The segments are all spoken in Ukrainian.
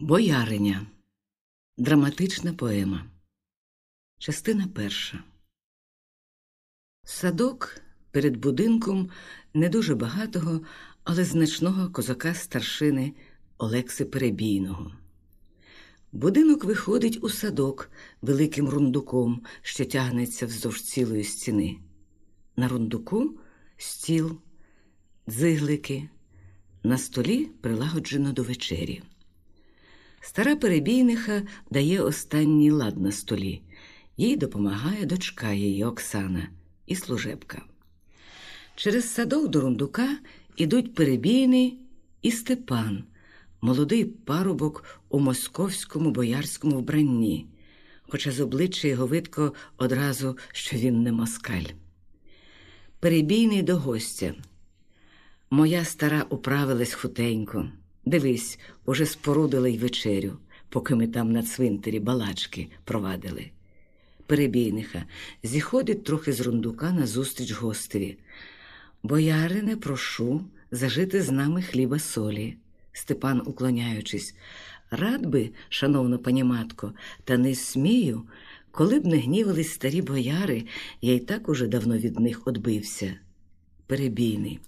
Бояриня. Драматична поема. Частина перша. Садок перед будинком не дуже багатого, але значного козака старшини Олекси Перебійного. Будинок виходить у садок великим рундуком, що тягнеться вздовж цілої стіни. На рундуку стіл, дзиглики. На столі прилагоджено до вечері. Стара перебійниха дає останній лад на столі. Їй допомагає дочка її Оксана і служебка. Через садок до рундука ідуть перебійний і Степан, молодий парубок у московському боярському вбранні, хоча з обличчя його видко одразу, що він не москаль. Перебійний до гостя. Моя стара управилась хутенько. Дивись, уже спорудили й вечерю, поки ми там на цвинтарі балачки провадили. Перебійниха зіходить трохи з рундука назустріч гостеві. Боярине, прошу зажити з нами хліба солі. Степан, уклоняючись, рад би, шановна пані матко, та не смію, коли б не гнівались старі бояри, я й так уже давно від них одбився. Перебійний.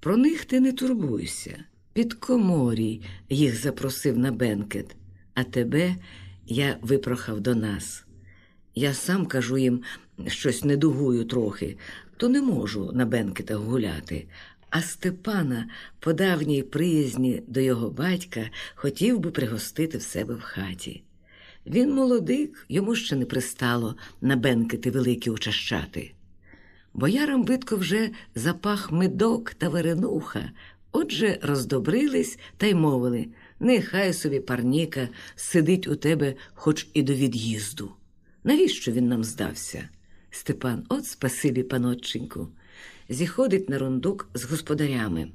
Про них ти не турбуйся. Під коморій їх запросив на бенкет, а тебе я випрохав до нас. Я сам кажу їм щось недугую трохи, то не можу на бенкетах гуляти. А Степана, по давній приязні до його батька, хотів би пригостити в себе в хаті. Він молодик, йому ще не пристало на бенкети великі учащати. Боярам видко вже запах медок та варенуха, отже, роздобрились та й мовили нехай собі парніка сидить у тебе хоч і до від'їзду. Навіщо він нам здався? Степан, от спасибі, панотченьку. Зіходить на рундук з господарями.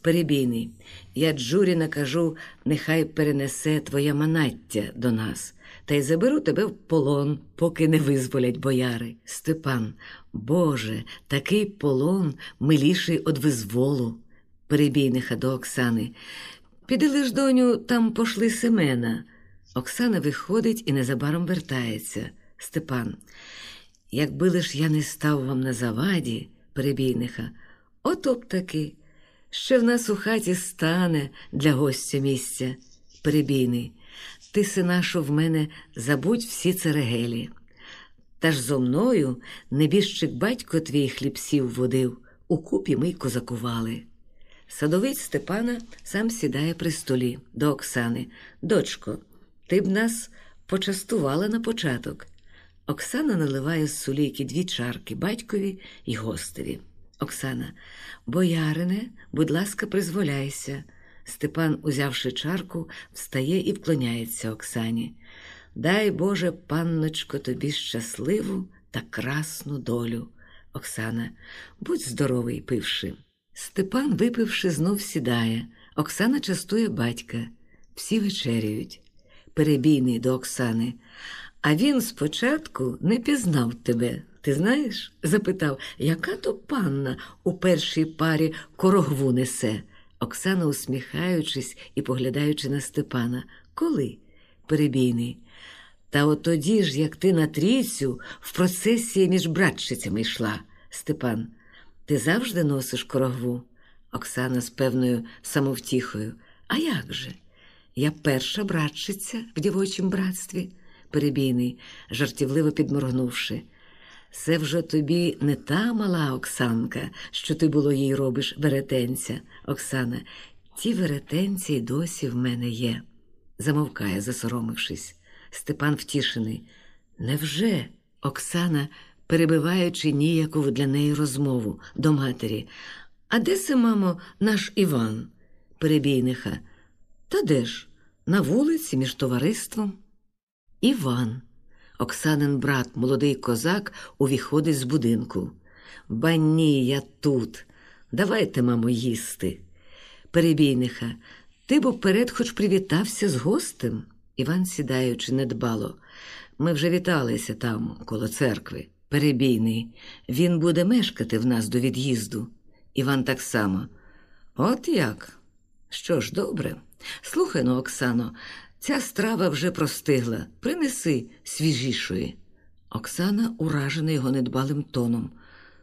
Перебійний, я Джурі накажу, нехай перенесе твоя манаття до нас, та й заберу тебе в полон, поки не визволять бояри. Степан, Боже, такий полон миліший од визволу. Перебійниха до Оксани. Піди лиш, доню, там пошли Семена. Оксана виходить і незабаром вертається. Степан, якби лиш я не став вам на заваді, перебійниха, ото б таки. Ще в нас у хаті стане для гостя місця. Перебійний, ти, синашу, в мене забудь всі церегелі. Та ж зо мною небіжчик батько твій хлібсів водив, укупі ми й козакували. Садовець Степана сам сідає при столі до Оксани. Дочко, ти б нас почастувала на початок. Оксана наливає з сулійки дві чарки батькові й гостеві. Оксана, боярине, будь ласка, призволяйся. Степан, узявши чарку, встає і вклоняється Оксані. Дай Боже, панночко, тобі щасливу та красну долю. Оксана, будь здоровий, пивши. Степан, випивши, знов сідає. Оксана частує батька. Всі вечеряють. Перебійний до Оксани. А він спочатку не пізнав тебе. Ти знаєш? запитав, яка то панна у першій парі корогву несе. Оксана, усміхаючись і поглядаючи на Степана. Коли? Перебійний. Та от тоді ж, як ти на трійцю в процесії між братчицями йшла. Степан. Ти завжди носиш корогву? Оксана з певною самовтіхою. А як же? Я перша братчиця в дівочім братстві, перебійний, жартівливо підморгнувши. Це вже тобі не та мала Оксанка, що ти було їй робиш веретенця. Оксана, ті веретенці й досі в мене є, замовкає, засоромившись. Степан втішений. Невже? Оксана, перебиваючи ніяку для неї розмову до матері. А де се, мамо, наш Іван? Перебійниха. Та де ж? На вулиці між товариством? Іван. Оксанин брат, молодий козак, увіходить з будинку. Ба ні, я тут. Давайте, мамо, їсти. Перебійниха, ти б вперед хоч привітався з гостем. Іван, сідаючи, недбало. Ми вже віталися там, коло церкви. Перебійний. Він буде мешкати в нас до від'їзду. Іван так само. От як? Що ж, добре. Слухай ну, Оксано, ця страва вже простигла. Принеси свіжішої. Оксана уражена його недбалим тоном.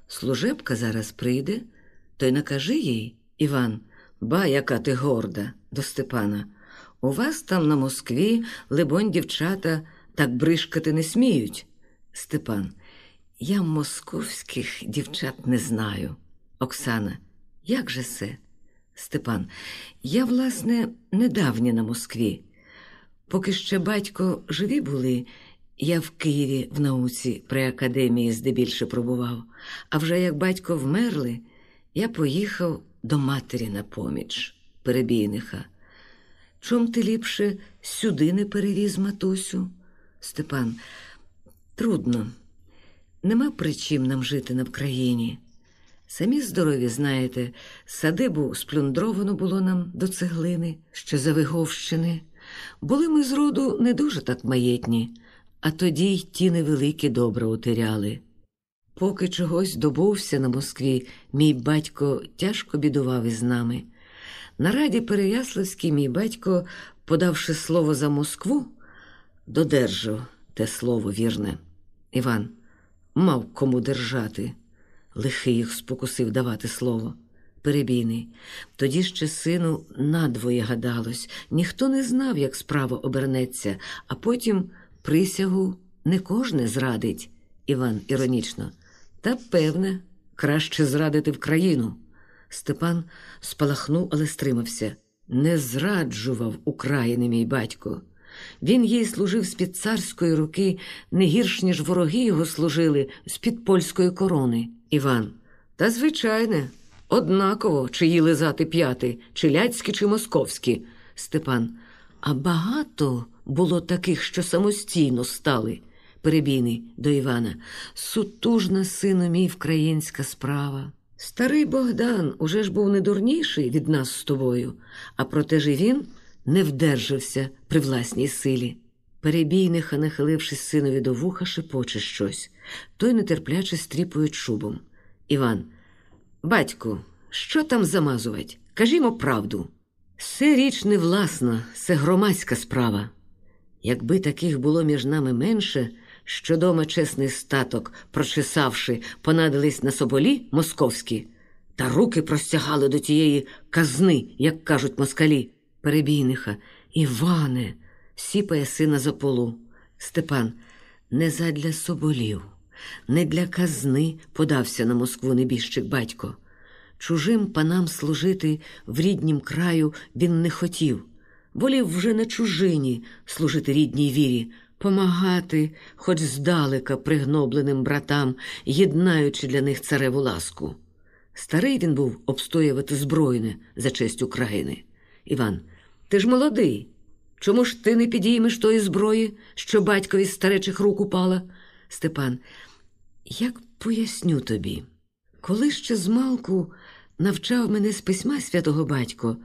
Служебка зараз прийде, то й накажи їй, Іван, ба, яка ти горда, до Степана. У вас там на Москві, либонь, дівчата так бришкати не сміють. Степан, я московських дівчат не знаю. Оксана, як же це? Степан, я, власне, недавня на Москві. Поки ще батько живі були, я в Києві в науці при академії здебільше пробував, а вже як батько вмерли, я поїхав до матері на поміч, перебійниха. Чом ти ліпше сюди не перевіз матусю? Степан, трудно. Нема причин нам жити на Вкраїні. Самі здорові, знаєте, садибу сплюндровано було нам до цеглини, що за Виговщини. Були ми з роду не дуже так маєтні, а тоді й ті невеликі добре утеряли. Поки чогось добувся на Москві, мій батько тяжко бідував із нами. На раді Переяславській мій батько, подавши слово за Москву, додержав те слово вірне. Іван мав кому держати. Лихий їх спокусив давати слово. Перебійний. Тоді ще сину надвоє гадалось, ніхто не знав, як справа обернеться, а потім присягу не кожне зрадить. Іван іронічно. Та певне, краще зрадити в країну. Степан спалахнув, але стримався. Не зраджував України мій батько. Він їй служив з-під царської руки не гірш, ніж вороги його служили з-під польської корони. Іван. Та звичайне, однаково, чиї лизати п'яти, чи ляцькі, чи московські. Степан. А багато було таких, що самостійно стали. Перебійний до Івана. Сутужна, сину мій, вкраїнська справа. Старий Богдан уже ж був не дурніший від нас з тобою, а проте ж і він не вдержався при власній силі. Перебійниха, нахилившись синові до вуха, шепоче щось, той нетерпляче стріпує чубом. Іван, батьку, що там замазувати? Кажімо правду. Це річ не власна, це громадська справа. Якби таких було між нами менше, що дома чесний статок, прочесавши, понадились на соболі московські, та руки простягали до тієї казни, як кажуть москалі, перебійниха. Іване, сіпає сина за полу. Степан, не задля соболів, не для казни подався на Москву небіжчик батько. Чужим панам служити в ріднім краю він не хотів, волів вже на чужині служити рідній вірі, помагати, хоч здалека пригнобленим братам, єднаючи для них цареву ласку. Старий він був обстоювати збройне за честь України. Іван, ти ж молодий. Чому ж ти не підіймеш тої зброї, що батькові з старечих рук упала? Степан, як поясню тобі, коли ще змалку навчав мене з письма святого батько,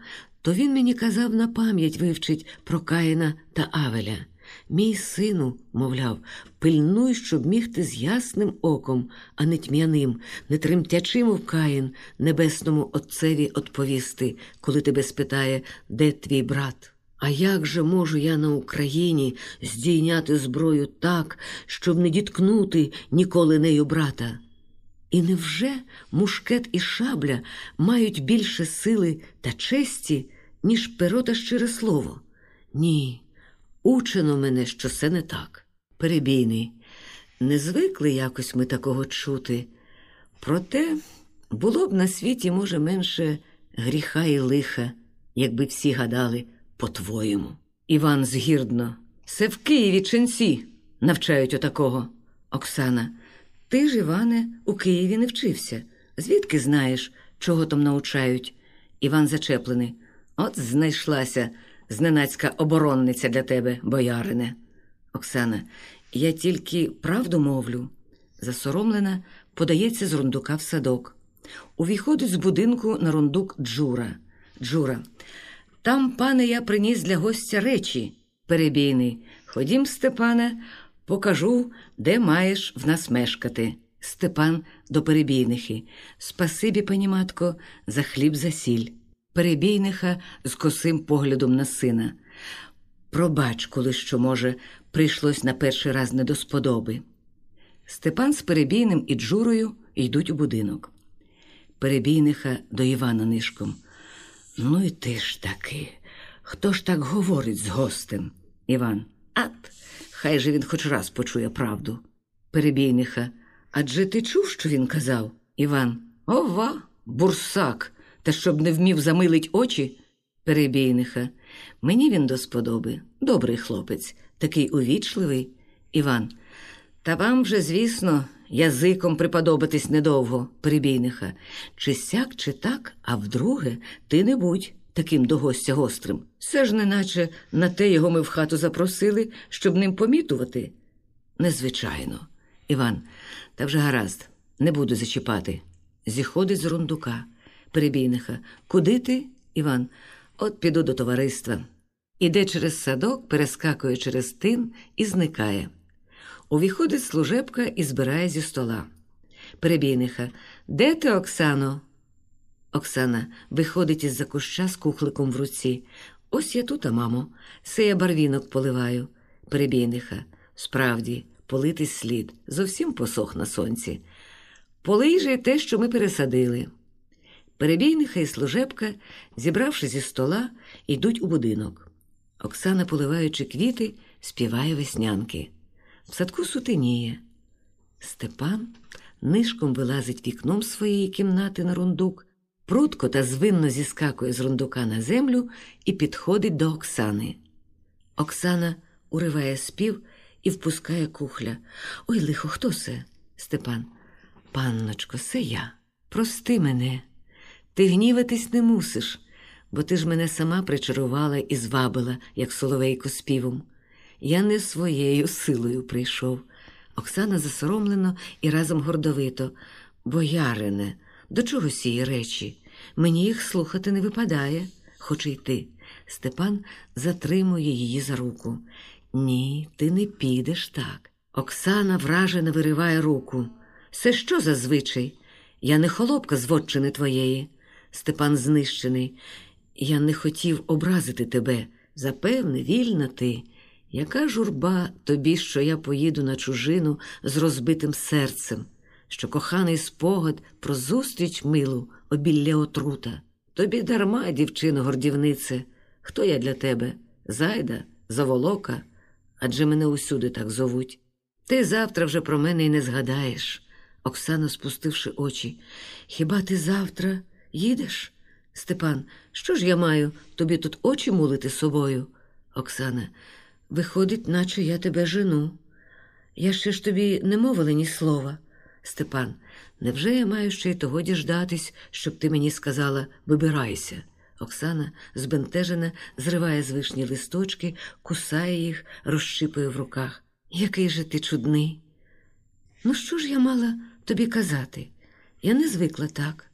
то він мені казав на пам'ять вивчить про Каїна та Авеля. Мій сину, мовляв, пильнуй, щоб міг ти з ясним оком, а не тьмяним, не тремтячи, мов Каїн, небесному Отцеві отповісти, коли тебе спитає, де твій брат. А як же можу я на Україні здійняти зброю так, щоб не діткнути ніколи нею брата? І невже мушкет і шабля мають більше сили та честі, ніж перо та щире слово? Ні, учено мене, що це не так. Перебійний, не звикли якось ми такого чути. Проте було б на світі, може, менше гріха і лиха, якби всі гадали по-твоєму. Іван згірдно. Це в Києві ченці навчають отакого. Оксана, ти ж, Іване, у Києві не вчився. Звідки знаєш, чого там научають? Іван зачеплений. От знайшлася зненацька оборонниця для тебе, боярине. Оксана, я тільки правду мовлю. Засоромлена, подається з рундука в садок. Увіходить з будинку на рундук Джура. Джура. Там, пане, я приніс для гостя речі. Перебійний. Ходім, Степане, покажу, де маєш в нас мешкати. Степан до перебійнихи. Спасибі, пані матко, за хліб за сіль. Перебійниха з косим поглядом на сина. Пробач, коли що, може, прийшлось на перший раз не до сподоби. Степан з перебійним і Джурою йдуть у будинок. Перебійниха до Івана нишком. Ну і ти ж таки. Хто ж так говорить з гостем? Іван. Ат, хай же він хоч раз почує правду. Перебійниха. Адже ти чув, що він казав? Іван. Ова, бурсак, та щоб не вмів замилить очі. Перебійниха. Мені він до сподоби. Добрий хлопець, такий увічливий. Іван. Та вам вже, звісно, язиком приподобатись недовго, перебійниха. Чи сяк, чи так, а вдруге, ти не будь таким до гостя гострим. Все ж неначе на те його ми в хату запросили, щоб ним помітувати. Незвичайно. Іван, та вже гаразд, не буду зачіпати. Зіходить з рундука, перебійниха. Куди ти, Іван? От піду до товариства. Іде через садок, перескакує через тин і зникає. Увіходить служебка і збирає зі стола. Перебійниха. Де ти, Оксано? Оксана виходить із за куща з кухликом в руці. Ось я тут, а, мамо, се я барвінок поливаю. Перебійниха. Справді, политись слід, зовсім посох на сонці. Полий же те, що ми пересадили. Перебійниха і служебка, зібравши зі стола, йдуть у будинок. Оксана, поливаючи квіти, співає веснянки. В садку сутеніє. Степан нишком вилазить вікном своєї кімнати на рундук, прутко та звинно зіскакує з рундука на землю і підходить до Оксани. Оксана уриває спів і впускає кухля. Ой, лихо, хто це? Степан. Панночко, це я. Прости мене. Ти гніватись не мусиш, бо ти ж мене сама причарувала і звабила, як соловейко співом. Я не своєю силою прийшов. Оксана засоромлено і разом гордовито. Боярине, до чого сії речі? Мені їх слухати не випадає, хоч і ти. Степан затримує її за руку. Ні, ти не підеш так. Оксана вражено вириває руку. Це що за звичай? Я не холопка з вотчини твоєї. Степан знищений. Я не хотів образити тебе. Запевне, вільна ти. Яка журба тобі, що я поїду на чужину з розбитим серцем, що коханий спогад про зустріч милу обілля отрута. Тобі дарма, дівчино гордівнице, хто я для тебе? Зайда, заволока, адже мене усюди так зовуть. Ти завтра вже про мене й не згадаєш. Оксана, спустивши очі. Хіба ти завтра їдеш? Степан, що ж я маю тобі тут очі мулити собою? Оксана, виходить, наче я тебе жену. Я ще ж тобі не мовила ні слова. Степан, невже я маю ще й того діждатись, щоб ти мені сказала вибирайся? Оксана, збентежена, зриває з вишні листочки, кусає їх, розщипує в руках. Який же ти чудний. Ну, що ж я мала тобі казати? Я не звикла так.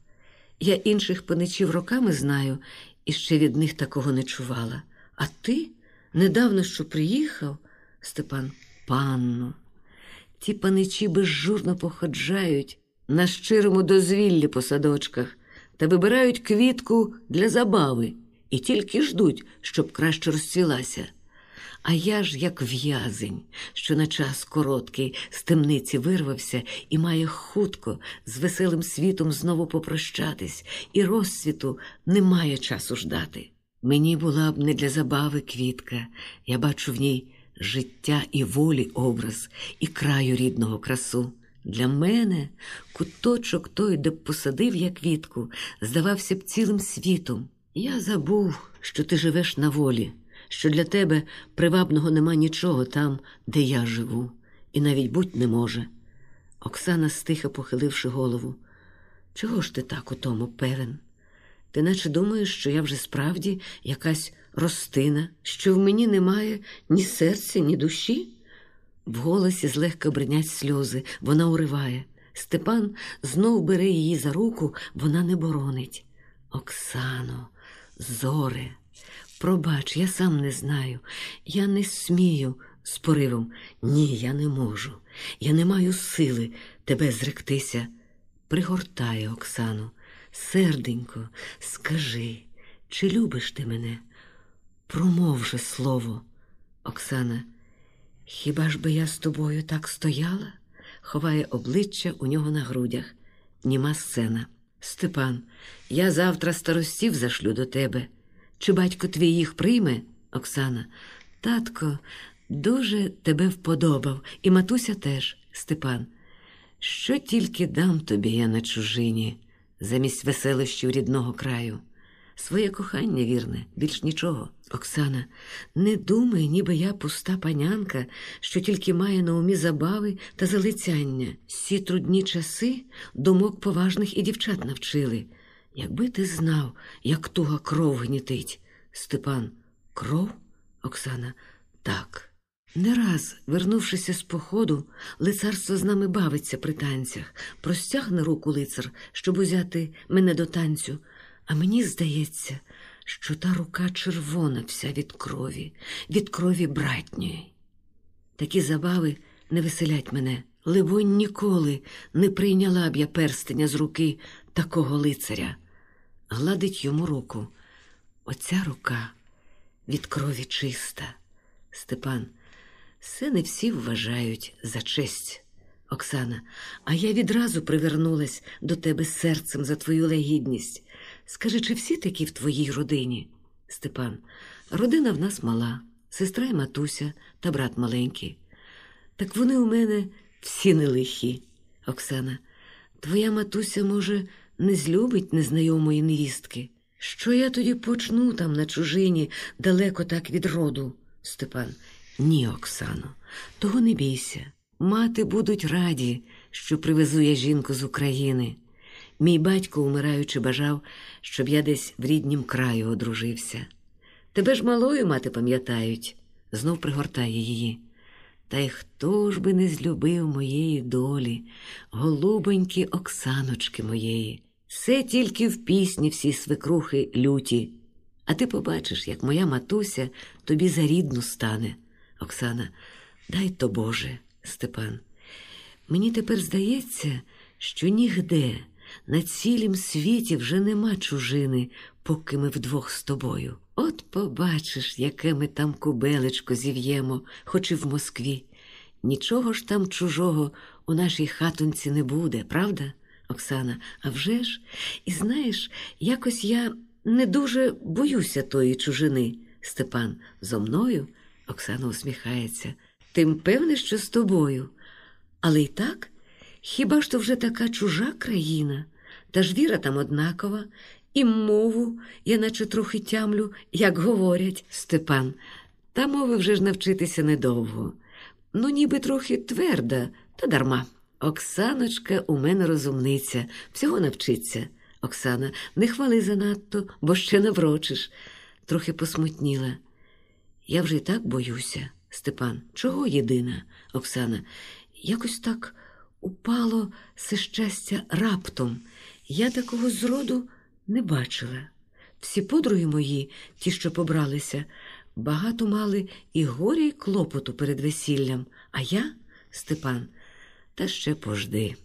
Я інших паничів роками знаю і ще від них такого не чувала. А ти недавно що приїхав, Степан, панно. Ті паничі безжурно походжають на щирому дозвіллі по садочках та вибирають квітку для забави і тільки ждуть, щоб краще розцвілася. А я ж, як в'язень, що на час короткий з темниці вирвався і має хутко з веселим світом знову попрощатись, і розсвіту немає часу ждати. Мені була б не для забави квітка, я бачу в ній життя і волі образ, і краю рідного красу. Для мене куточок той, де б посадив я квітку, здавався б цілим світом. Я забув, що ти живеш на волі що для тебе привабного нема нічого там, де я живу, і навіть будь не може. Оксана, стиха похиливши голову. Чого ж ти так у тому певен? Ти наче думаєш, що я вже справді якась ростина, що в мені немає ні серця, ні душі? В голосі злегка бринять сльози, вона уриває. Степан знов бере її за руку, вона не боронить. Оксано, зоре, Пробач, я сам не знаю. Я не смію з поривом. Ні, я не можу. Я не маю сили тебе зректися. Пригортає Оксану. Серденько, скажи, чи любиш ти мене? Промов же слово, Оксана. Хіба ж би я з тобою так стояла? ховає обличчя у нього на грудях. Німа сцена. Степан, я завтра старостів зашлю до тебе. Чи батько твій їх прийме, Оксана? Татко дуже тебе вподобав, і матуся теж, Степан. Що тільки дам тобі я на чужині, замість веселощів рідного краю. Своє кохання, вірне, більш нічого. Оксана, не думай, ніби я пуста панянка, що тільки має на умі забави та залицяння. Всі трудні часи думок поважних і дівчат навчили. Якби ти знав, як туга кров гнітить. Степан, кров? Оксана, так. Не раз, вернувшися з походу, лицарство з нами бавиться при танцях, простягне руку лицар, щоб узяти мене до танцю. А мені здається, що та рука червона вся від крові, від крові братньої. Такі забави не веселять мене. Либонь, ніколи не прийняла б я перстеня з руки такого лицаря. Гладить йому руку. Оця рука від крові чиста. Степан, це не всі вважають за честь. Оксана, а я відразу привернулась до тебе серцем за твою легідність. Скажи, чи всі такі в твоїй родині? Степан, родина в нас мала, сестра і матуся та брат маленький. Так вони у мене всі не лихі. Оксана, твоя матуся, може, не злюбить незнайомої невістки. Що я тоді почну там на чужині, далеко так від роду? Степан. Ні, Оксано, того не бійся. Мати будуть раді, що привезу я жінку з України. Мій батько, умираючи, бажав, щоб я десь в ріднім краю одружився. Тебе ж малою мати пам'ятають, знов пригортає її. Та й хто ж би не злюбив моєї долі, голубонькі Оксаночки моєї. Все тільки в пісні всі свекрухи люті. А ти побачиш, як моя матуся тобі за рідну стане. Оксана, дай то Боже, Степан. Мені тепер здається, що нігде на цілім світі вже нема чужини, поки ми вдвох з тобою. От побачиш, яке ми там кубелечко зів'ємо, хоч і в Москві. Нічого ж там чужого у нашій хатунці не буде, правда, Оксана? А вже ж? І знаєш, якось я не дуже боюся тої чужини. Степан зо мною, Оксана усміхається. Тим певне, що з тобою. Але й так, хіба ж то вже така чужа країна, та ж віра там однакова, і мову я наче трохи тямлю, як говорять Степан. Та мови вже ж навчитися недовго. Ну, ніби трохи тверда, та дарма. Оксаночка у мене розумниця, всього навчиться. Оксана, не хвали занадто, бо ще не врочиш. Трохи посмутніла. Я вже й так боюся, Степан. Чого єдина, Оксана? Якось так упало все щастя раптом. Я такого зроду не бачила. Всі подруги мої, ті, що побралися, багато мали і горя, й клопоту перед весіллям. А я, Степан, та ще пожди.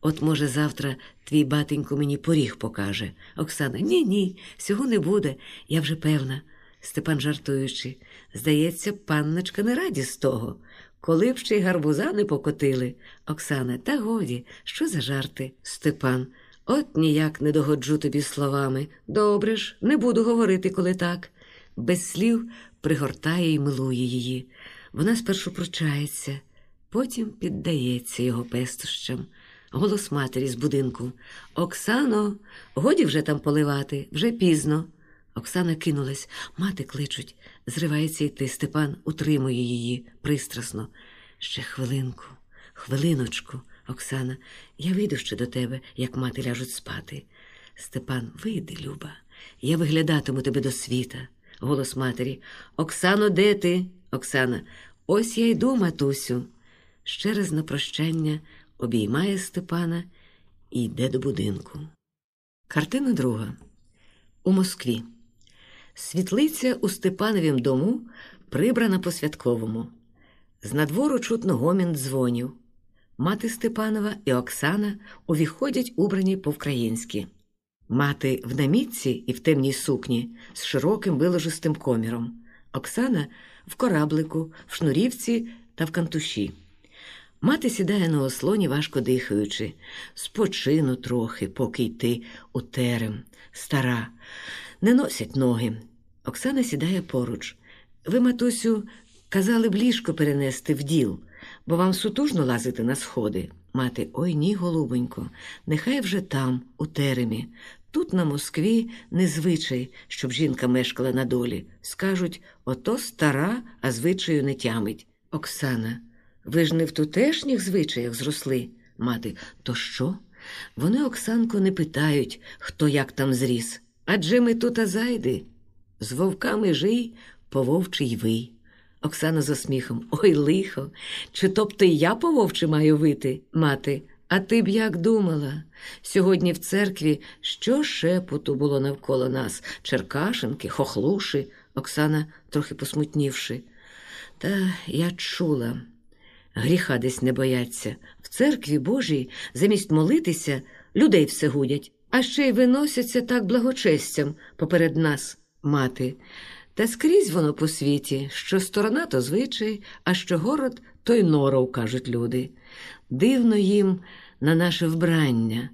От, може, завтра твій батенько мені поріг покаже. Оксана, ні, ні, цього не буде, я вже певна. Степан жартуючи, здається, панночка не раді з того. Коли б ще й гарбуза не покотили. Оксана, та годі, що за жарти? Степан. От ніяк не догоджу тобі словами. Добре ж, не буду говорити, коли так. Без слів пригортає і милує її. Вона спершу пручається, потім піддається його пестощам. Голос матері з будинку. Оксано, годі вже там поливати, вже пізно. Оксана кинулась, мати кличуть, зривається йти. Степан утримує її пристрасно. Ще хвилинку, хвилиночку, Оксана, я вийду ще до тебе, як мати ляжуть спати. Степан, вийди, Люба, я виглядатиму тебе до світа. Голос матері. Оксано, де ти? Оксана, ось я йду, матусю. Ще раз на прощання обіймає Степана і йде до будинку. Картина друга. У Москві. Світлиця у Степановім дому прибрана по святковому. З надвору чутно гомін дзвонів. Мати Степанова і Оксана увіходять убрані по-вкраїнськи. Мати в намітці і в темній сукні з широким виложистим коміром. Оксана в кораблику, в шнурівці та в кантуші. Мати сідає на ослоні, важко дихаючи, спочину трохи, поки йти у терем, стара, не носять ноги. Оксана сідає поруч. Ви, матусю, казали б ліжко перенести в діл, бо вам сутужно лазити на сходи. Мати, ой ні, голубонько, нехай вже там, у теремі. Тут на Москві незвичай, щоб жінка мешкала на долі. Скажуть ото стара, а звичаю не тямить. Оксана, ви ж не в тутешніх звичаях зросли. Мати, то що? Вони, Оксанко, не питають, хто як там зріс. Адже ми тут азайди. З вовками жий, по вовчий вий. Оксана за сміхом. Ой, лихо, чи тобто я по вовчі маю вити, мати? А ти б як думала? Сьогодні в церкві що шепоту було навколо нас Черкашенки, хохлуши, Оксана, трохи посмутнівши. Та я чула, гріха десь не бояться. В церкві Божій замість молитися людей все гудять, а ще й виносяться так благочестям поперед нас, мати. Та скрізь воно по світі, що сторона то звичай, а що город, то й норов, кажуть люди. Дивно їм на наше вбрання.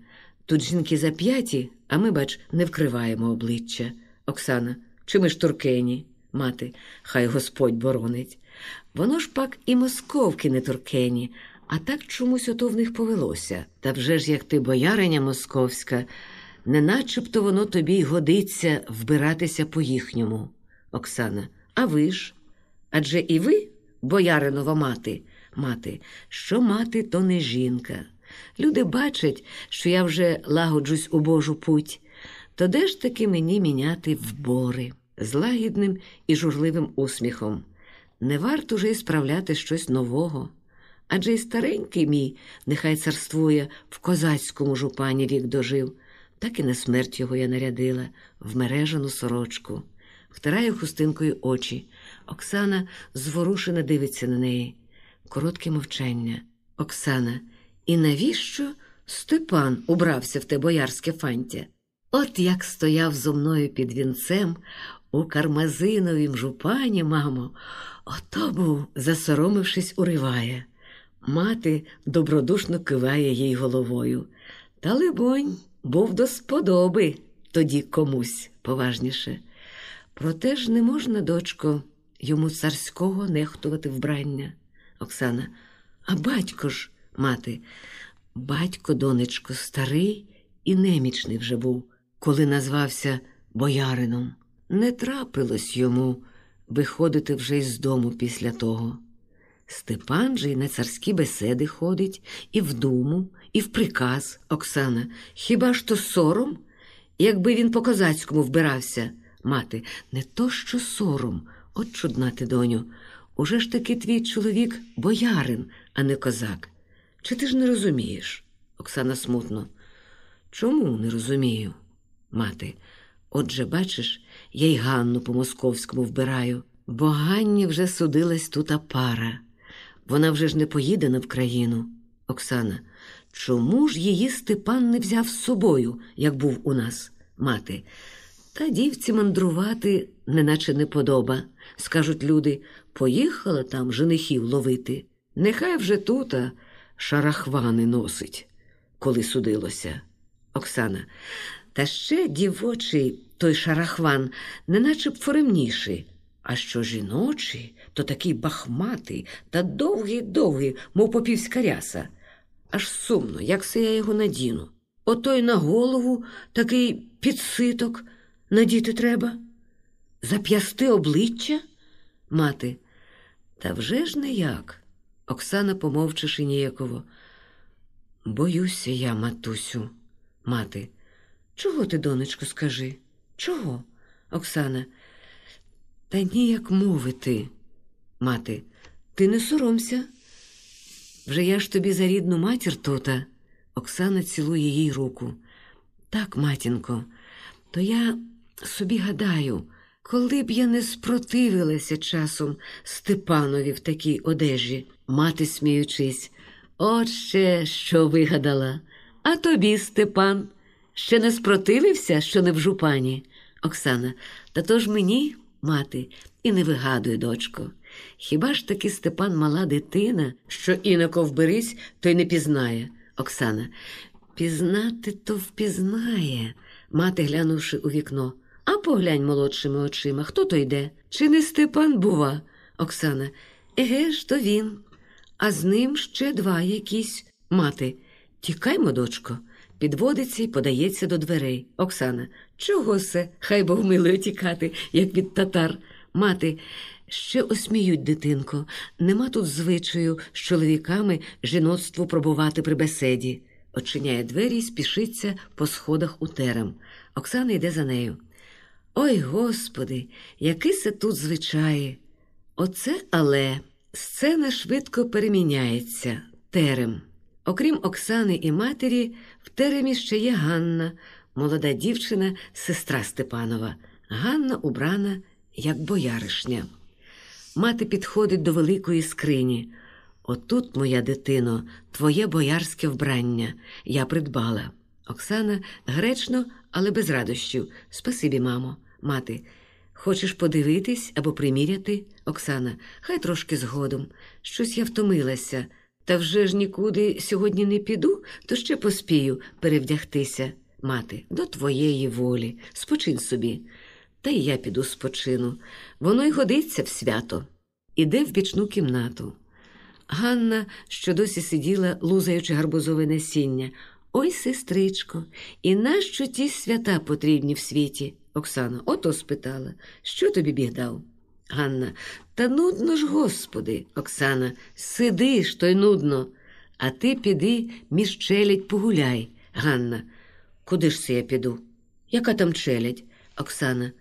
Тут жінки зап'яті, а ми, бач, не вкриваємо обличчя. Оксана, чи ми ж туркені? Мати, хай Господь боронить. Воно ж пак і московки не туркені, а так чомусь ото в них повелося. Та вже ж як ти бояриня московська, не начебто воно тобі й годиться вбиратися по їхньому. Оксана, а ви ж? Адже і ви, бояринова мати, мати, що мати, то не жінка. Люди бачать, що я вже лагоджусь у Божу путь, то де ж таки мені міняти вбори з лагідним і журливим усміхом? Не варто вже й справляти щось нового. Адже й старенький мій, нехай царствує, в козацькому жупані вік дожив, так і на смерть його я нарядила в мережану сорочку. Втирає хустинкою очі. Оксана зворушено дивиться на неї. Коротке мовчання. Оксана, і навіщо Степан убрався в те боярське фантя? От як стояв зо мною під вінцем у кармазиновім жупані, мамо, ото був, засоромившись, уриває. Мати добродушно киває їй головою. Та, либонь, був до сподоби тоді комусь поважніше. Проте ж не можна, дочко, йому царського нехтувати вбрання. Оксана, а батько ж, мати, батько, донечко, старий і немічний вже був, коли назвався боярином. Не трапилось йому виходити вже із дому після того. Степан же й на царські беседи ходить, і в думу, і в приказ, Оксана. Хіба ж то сором, якби він по козацькому вбирався? Мати, не то що сором, от чудна ти, доню. Уже ж таки твій чоловік боярин, а не козак. Чи ти ж не розумієш? Оксана смутно. Чому не розумію? Мати, отже, бачиш, я й Ганну по московському вбираю, бо Ганні вже судилась тута пара. Вона вже ж не поїде на Вкраїну. Оксана, чому ж її Степан не взяв з собою, як був у нас, мати? Та дівці мандрувати неначе не подоба. Скажуть люди, поїхала там женихів ловити. Нехай вже тута шарахвани носить, коли судилося. Оксана, та ще дівочий той шарахван, неначе б форемніший, а що жіночий, то такий бахматий та довгий-довгий, мов попівська ряса. Аж сумно, як се я його надіну. Ото й на голову такий підситок надіти треба. Зап'ясти обличчя? Мати. Та вже ж не як. Оксана, помовчиши ніяково. Боюся я, матусю, мати. Чого ти, донечко, скажи? Чого? Оксана. Та ніяк мовити, мати, ти не соромся. Вже я ж тобі за рідну матір тута. Оксана цілує їй руку. Так, матінко, то я собі гадаю, коли б я не спротивилася часом Степанові в такій одежі, мати, сміючись, от ще що вигадала. А тобі, Степан, Ще не спротивився, що не в жупані. Оксана, та то ж мені, мати, і не вигадуй, дочко. Хіба ж таки Степан мала дитина, що іноко вберись, то й не пізнає. Оксана, пізнати то впізнає, мати глянувши у вікно. А поглянь молодшими очима, хто то йде? Чи не Степан, бува? Оксана, еге ж, то він. А з ним ще два якісь. Мати, тікаймо, дочко. Підводиться і подається до дверей. Оксана, чого се? Хай Бог милує тікати, як від татар. Мати, ще осміють, дитинко. Нема тут звичаю з чоловіками жіноцтву пробувати при беседі. Очиняє двері і спішиться по сходах у терем. Оксана йде за нею. Ой, господи, які се тут звичаї. Оце але сцена швидко переміняється. Терем. Окрім Оксани і матері, теремі ще є Ганна, молода дівчина, сестра Степанова. Ганна убрана, як бояришня. Мати підходить до великої скрині. Отут, моя дитино, твоє боярське вбрання. Я придбала. Оксана гречно, але без радощів. Спасибі, мамо. Мати. Хочеш подивитись або приміряти? Оксана, хай трошки згодом. Щось я втомилася. Та вже ж нікуди сьогодні не піду, то ще поспію перевдягтися. Мати, до твоєї волі, спочинь собі. Та й я піду спочину. Воно й годиться в свято. Іде в бічну кімнату. Ганна, що досі сиділа, лузаючи гарбузове насіння. Ой, сестричко, і нащо ті свята потрібні в світі? Оксана, ото спитала, що тобі біг дав? Ганна, та нудно ж, господи, Оксана, сиди ж, то й нудно. А ти піди між челядь погуляй. Ганна, куди ж це я піду? Яка там челядь? Оксана,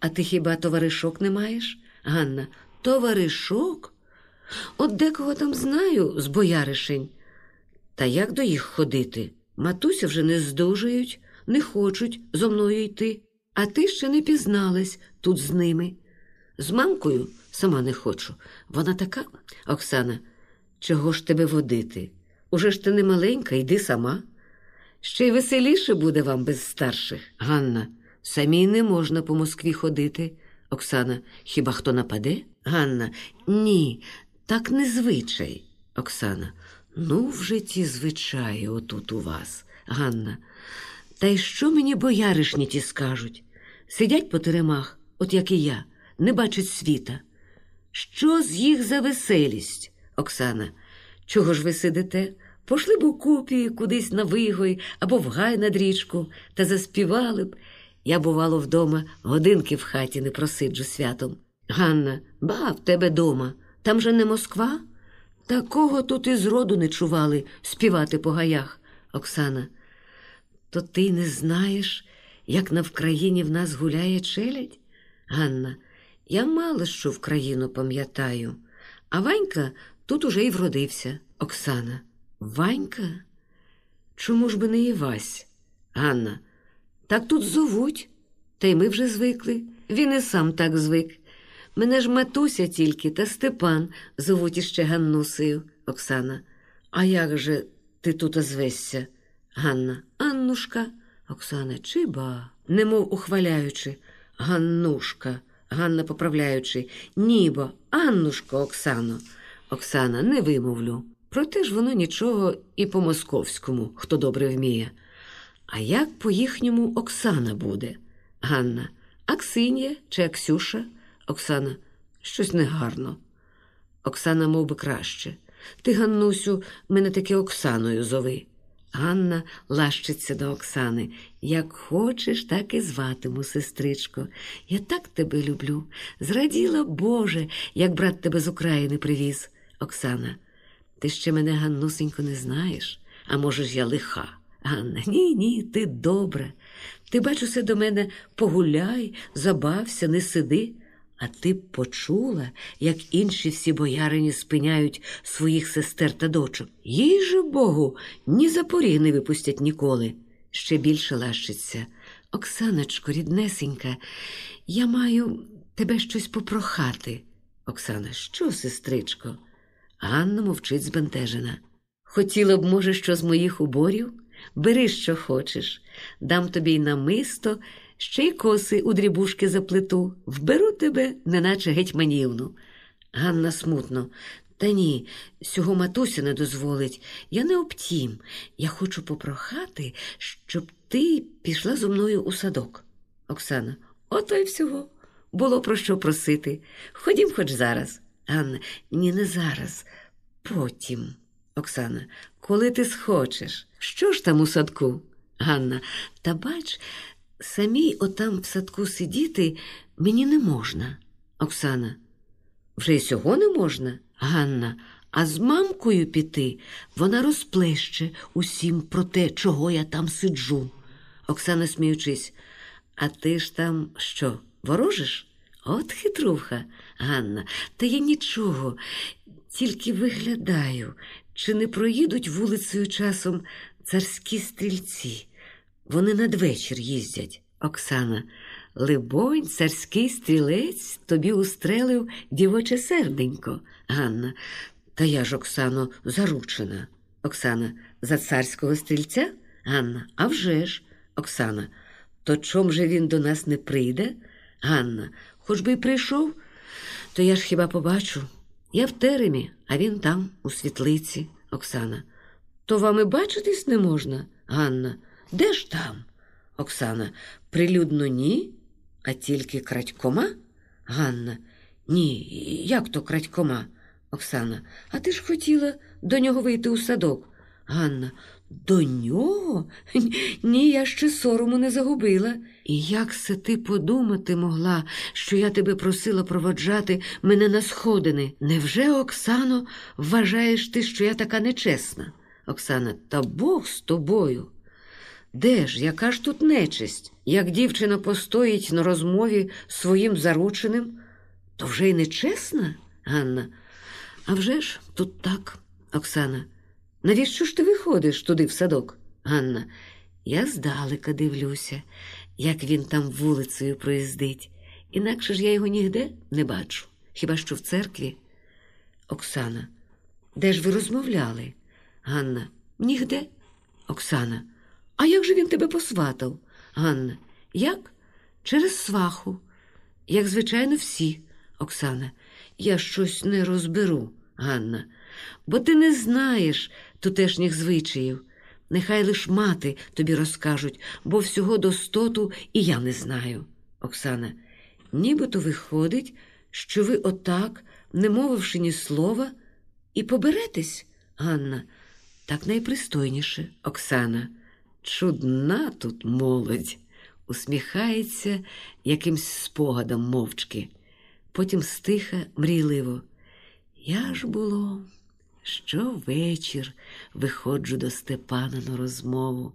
а ти хіба товаришок не маєш? Ганна, товаришок? От декого там знаю з бояришень. Та як до їх ходити? Матуся вже не здужують, не хочуть зо мною йти, а ти ще не пізналась тут з ними. З мамкою сама не хочу. Вона така, Оксана, чого ж тебе водити? Уже ж ти не маленька, йди сама. Ще й веселіше буде вам без старших. Ганна, самій не можна по Москві ходити. Оксана, хіба хто нападе? Ганна, ні, так не звичай. Оксана, ну вже ті звичаї отут у вас. Ганна, та й що мені бояришні ті скажуть? Сидять по теремах, от як і я не бачить світа. Що з їх за веселість, Оксана? Чого ж ви сидите? Пошли б у купі кудись на вигой або в гай над річку та заспівали б. Я, бувало, вдома годинки в хаті не просиджу святом. Ганна, ба, в тебе дома. Там же не Москва? Такого тут і зроду не чували співати по гаях. Оксана, то ти не знаєш, як на Вкраїні в нас гуляє челядь? Ганна, я мало що в країну пам'ятаю, а Ванька тут уже й вродився. Оксана. Ванька? Чому ж би не Івась? Ганна. Так тут зовуть, та й ми вже звикли. Він і сам так звик. Мене ж матуся тільки та Степан зовуть іще Ганнусею. Оксана. А як же ти тут озвешся? Ганна. Аннушка. Оксана, чиба, немов ухваляючи. Ганнушка. Ганна поправляючи, нібо, Аннушко, Оксано. Оксана, не вимовлю. Проте ж воно нічого і по московському, хто добре вміє. А як по їхньому Оксана буде? Ганна, Аксинія чи Аксюша? Оксана, щось негарно. Оксана мов би, краще. Ти, Ганнусю, мене таки Оксаною зови. Ганна лащиться до Оксани. Як хочеш, так і зватиму, сестричко. Я так тебе люблю. Зраділа, Боже, як брат тебе з України привіз. Оксана, ти ще мене, Ганнусенько, не знаєш, а може ж я лиха. Ганна, ні, ні, ти добра. Ти бачуся до мене погуляй, забався, не сиди. А ти б почула, як інші всі боярині спиняють своїх сестер та дочок. Їй же Богу, ні за поріг не випустять ніколи. Ще більше лащиться. Оксаночко, ріднесенька, я маю тебе щось попрохати. Оксана, що, сестричко? Ганна мовчить збентежена. Хотіла б, може, що з моїх уборів? бери, що хочеш, дам тобі й намисто, ще й коси у дрібушки заплету, вберу тебе, неначе гетьманівну. Ганна смутно. Та ні, сього матуся не дозволить. Я не обтім. Я хочу попрохати, щоб ти пішла зо мною у садок. Оксана, ото й всього. Було про що просити. Ходім хоч зараз. Ганна, ні, не зараз. Потім. Оксана, коли ти схочеш. Що ж там у садку? Ганна, та бач, самій отам в садку сидіти мені не можна. Оксана, вже й сього не можна? Ганна, а з мамкою піти вона розплеще усім про те, чого я там сиджу. Оксана, сміючись, а ти ж там що, ворожиш? От хитруха, Ганна, та я нічого, тільки виглядаю, чи не проїдуть вулицею часом царські стрільці. Вони надвечір їздять. Оксана, либонь, царський стрілець тобі устрелив дівоче серденько. Ганна, та я ж, Оксано, заручена. Оксана, за царського стрільця? Ганна, а вже ж. Оксана, то чом же він до нас не прийде? Ганна, хоч би й прийшов, то я ж хіба побачу. Я в теремі, а він там, у світлиці. Оксана. То вам і бачитись не можна? Ганна. Де ж там? Оксана. Прилюдно ні, а тільки крадькома? Ганна. Ні, як то крадькома? Оксана. А ти ж хотіла до нього вийти у садок? Ганна. До нього? Ні, я ще сорому не загубила. І як се ти подумати могла, що я тебе просила проводжати мене на сходини? Невже, Оксано, вважаєш ти, що я така нечесна? Оксана, та Бог з тобою. Де ж, яка ж тут нечисть? Як дівчина постоїть на розмові з своїм зарученим, то вже й нечесна, Ганна. А вже ж тут так, Оксана. Навіщо ж ти виходиш туди в садок? Ганна, я здалека дивлюся, як він там вулицею проїздить. Інакше ж я його нігде не бачу, хіба що в церкві. Оксана, де ж ви розмовляли? Ганна, нігде. Оксана, а як же він тебе посватав? Ганна, як? Через сваху. Як, звичайно, всі. Оксана, я щось не розберу, Ганна, бо ти не знаєш тутешніх звичаїв. Нехай лиш мати тобі розкажуть, бо всього достоту і я не знаю. Оксана, нібито виходить, що ви отак, не мовивши ні слова, і поберетесь, Ганна. Так найпристойніше, Оксана. Чудна тут молодь, усміхається якимсь спогадом мовчки. Потім стиха мрійливо. Я ж було, щовечір виходжу до Степана на розмову.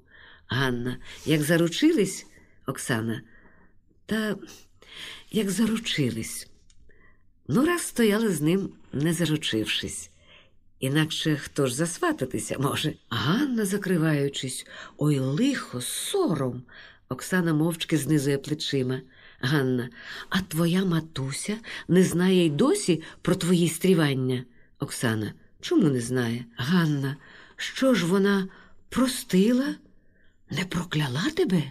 Ганна, як заручились, Оксана, та як заручились. Ну, раз стояли з ним, не заручившись. Інакше хто ж засвататися може? Ганна, закриваючись, ой лихо, сором. Оксана мовчки знизує плечима. Ганна, а твоя матуся не знає й досі про твої стрівання. Оксана, чому не знає? Ганна, що ж вона простила? Не прокляла тебе?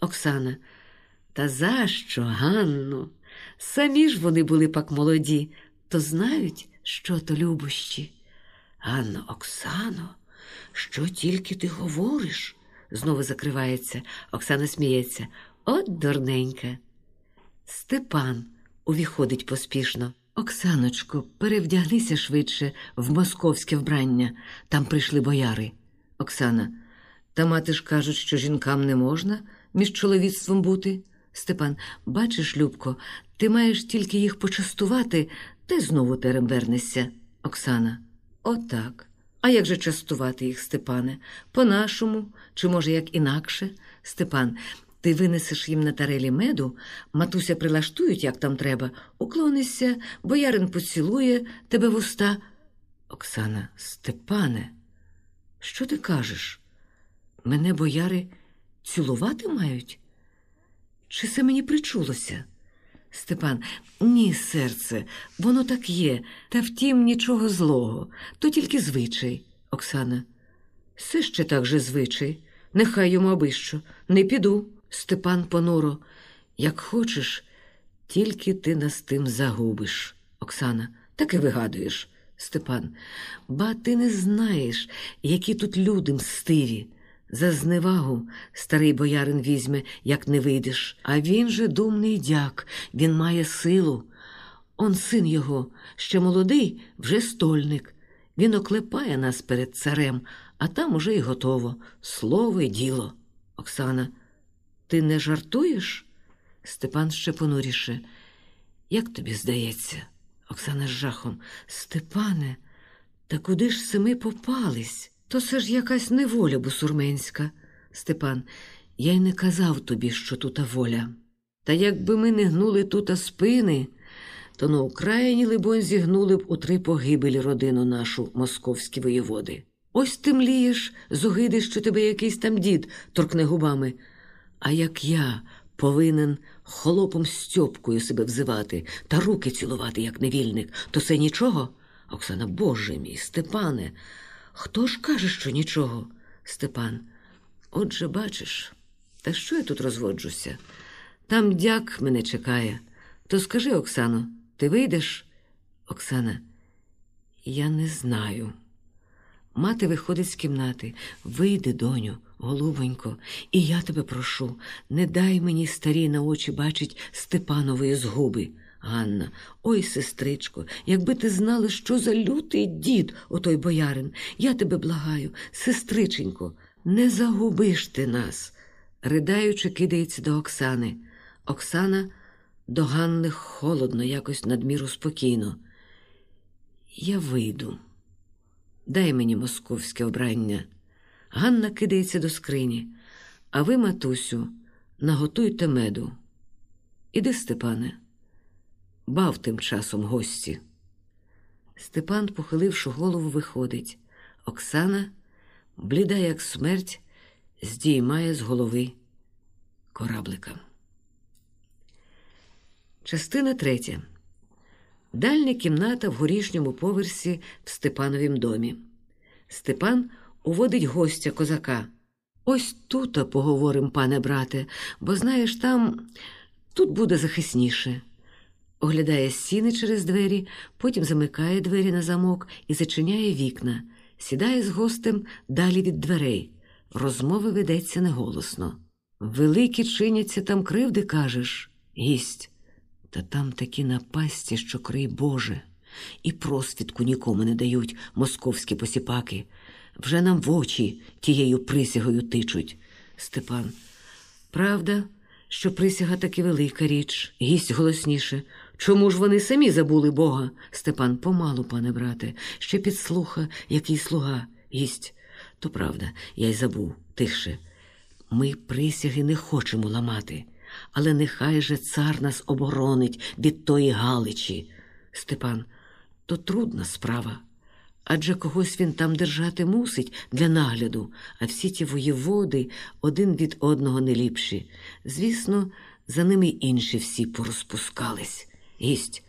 Оксана. Та за що, Ганну? Самі ж вони були пак молоді, то знають, що то любощі. Ганна, Оксано, що тільки ти говориш? знову закривається. Оксана сміється. От дурненька. Степан увіходить поспішно. Оксаночко, перевдягнися швидше в московське вбрання. Там прийшли бояри. Оксана. Та мати ж кажуть, що жінкам не можна між чоловіцтвом бути. Степан, бачиш, Любко, ти маєш тільки їх почастувати, та й знову терем вернешся. Оксана. Отак. А як же частувати їх, Степане? По-нашому, чи, може, як інакше? Степан, ти винесеш їм на тарелі меду, матуся прилаштують, як там треба, уклонишся, боярин поцілує тебе в уста. Оксана, Степане, що ти кажеш? Мене бояри цілувати мають? Чи це мені причулося? Степан, ні, серце, воно так є, та втім нічого злого, то тільки звичай. Оксана, все ще так же звичай. Нехай йому аби що. Не піду, Степан понуро. Як хочеш, тільки ти нас тим загубиш. Оксана, так і вигадуєш. Степан, ба ти не знаєш, які тут люди мстиві. За зневагу старий боярин візьме, як не вийдеш. А він же думний дяк, він має силу. Он син його, ще молодий, вже стольник. Він оклепає нас перед царем, а там уже й готово. Слово й діло. Оксана, ти не жартуєш? Степан ще понуріше. Як тобі здається? Оксана з жахом. Степане, та куди ж ми попались? То це ж якась неволя бусурменська. Степан, я й не казав тобі, що тута воля. Та якби ми не гнули тута спини, то на Україні, либонь, зігнули б у три погибелі родину нашу, московські воєводи. Ось ти млієш, зогиди, що тебе якийсь там дід торкне губами. А як я повинен холопом Стьопкою себе взивати та руки цілувати, як невільник, то це нічого? Оксана, Боже мій, Степане, хто ж каже, що нічого? Степан, отже, бачиш, та що я тут розводжуся? Там дяк мене чекає. То скажи, Оксано, ти вийдеш? Оксана, я не знаю. Мати виходить з кімнати. Вийди, доню, голубонько, і я тебе прошу, не дай мені старі на очі бачить Степанової згуби. Ганна, ой, сестричко, якби ти знала, що за лютий дід, отой боярин, я тебе благаю, сестриченько, не загубиш ти нас. Ридаючи, кидається до Оксани. Оксана до Ганни холодно, якось надміру спокійно. Я вийду. Дай мені московське вбрання. Ганна кидається до скрині. А ви, матусю, наготуйте меду. Іди, Степане, бав тим часом гості. Степан, похиливши голову, виходить. Оксана, бліда, як смерть, здіймає з голови кораблика. Частина третя. Дальня кімната в горішньому поверсі в Степановім домі. Степан уводить гостя козака. Ось тут поговорим, пане брате, бо знаєш, там тут буде захисніше. Оглядає стіни через двері, потім замикає двері на замок і зачиняє вікна, сідає з гостем далі від дверей. Розмови ведеться неголосно. Великі чиняться там кривди, кажеш, гість. Та там такі напасті, що крий Боже, і просвідку нікому не дають московські посіпаки. Вже нам в очі тією присягою тичуть. Степан. Правда, що присяга таки велика річ, гість голосніше. Чому ж вони самі забули Бога? Степан, помалу, пане брате, ще підслуха, який слуга, гість. То правда, я й забув, тихше. Ми присяги не хочемо ламати але нехай же цар нас оборонить від тої Галичі. Степан, то трудна справа. Адже когось він там держати мусить для нагляду, а всі ті воєводи один від одного не ліпші. Звісно, за ними інші всі порозпускались. Гість,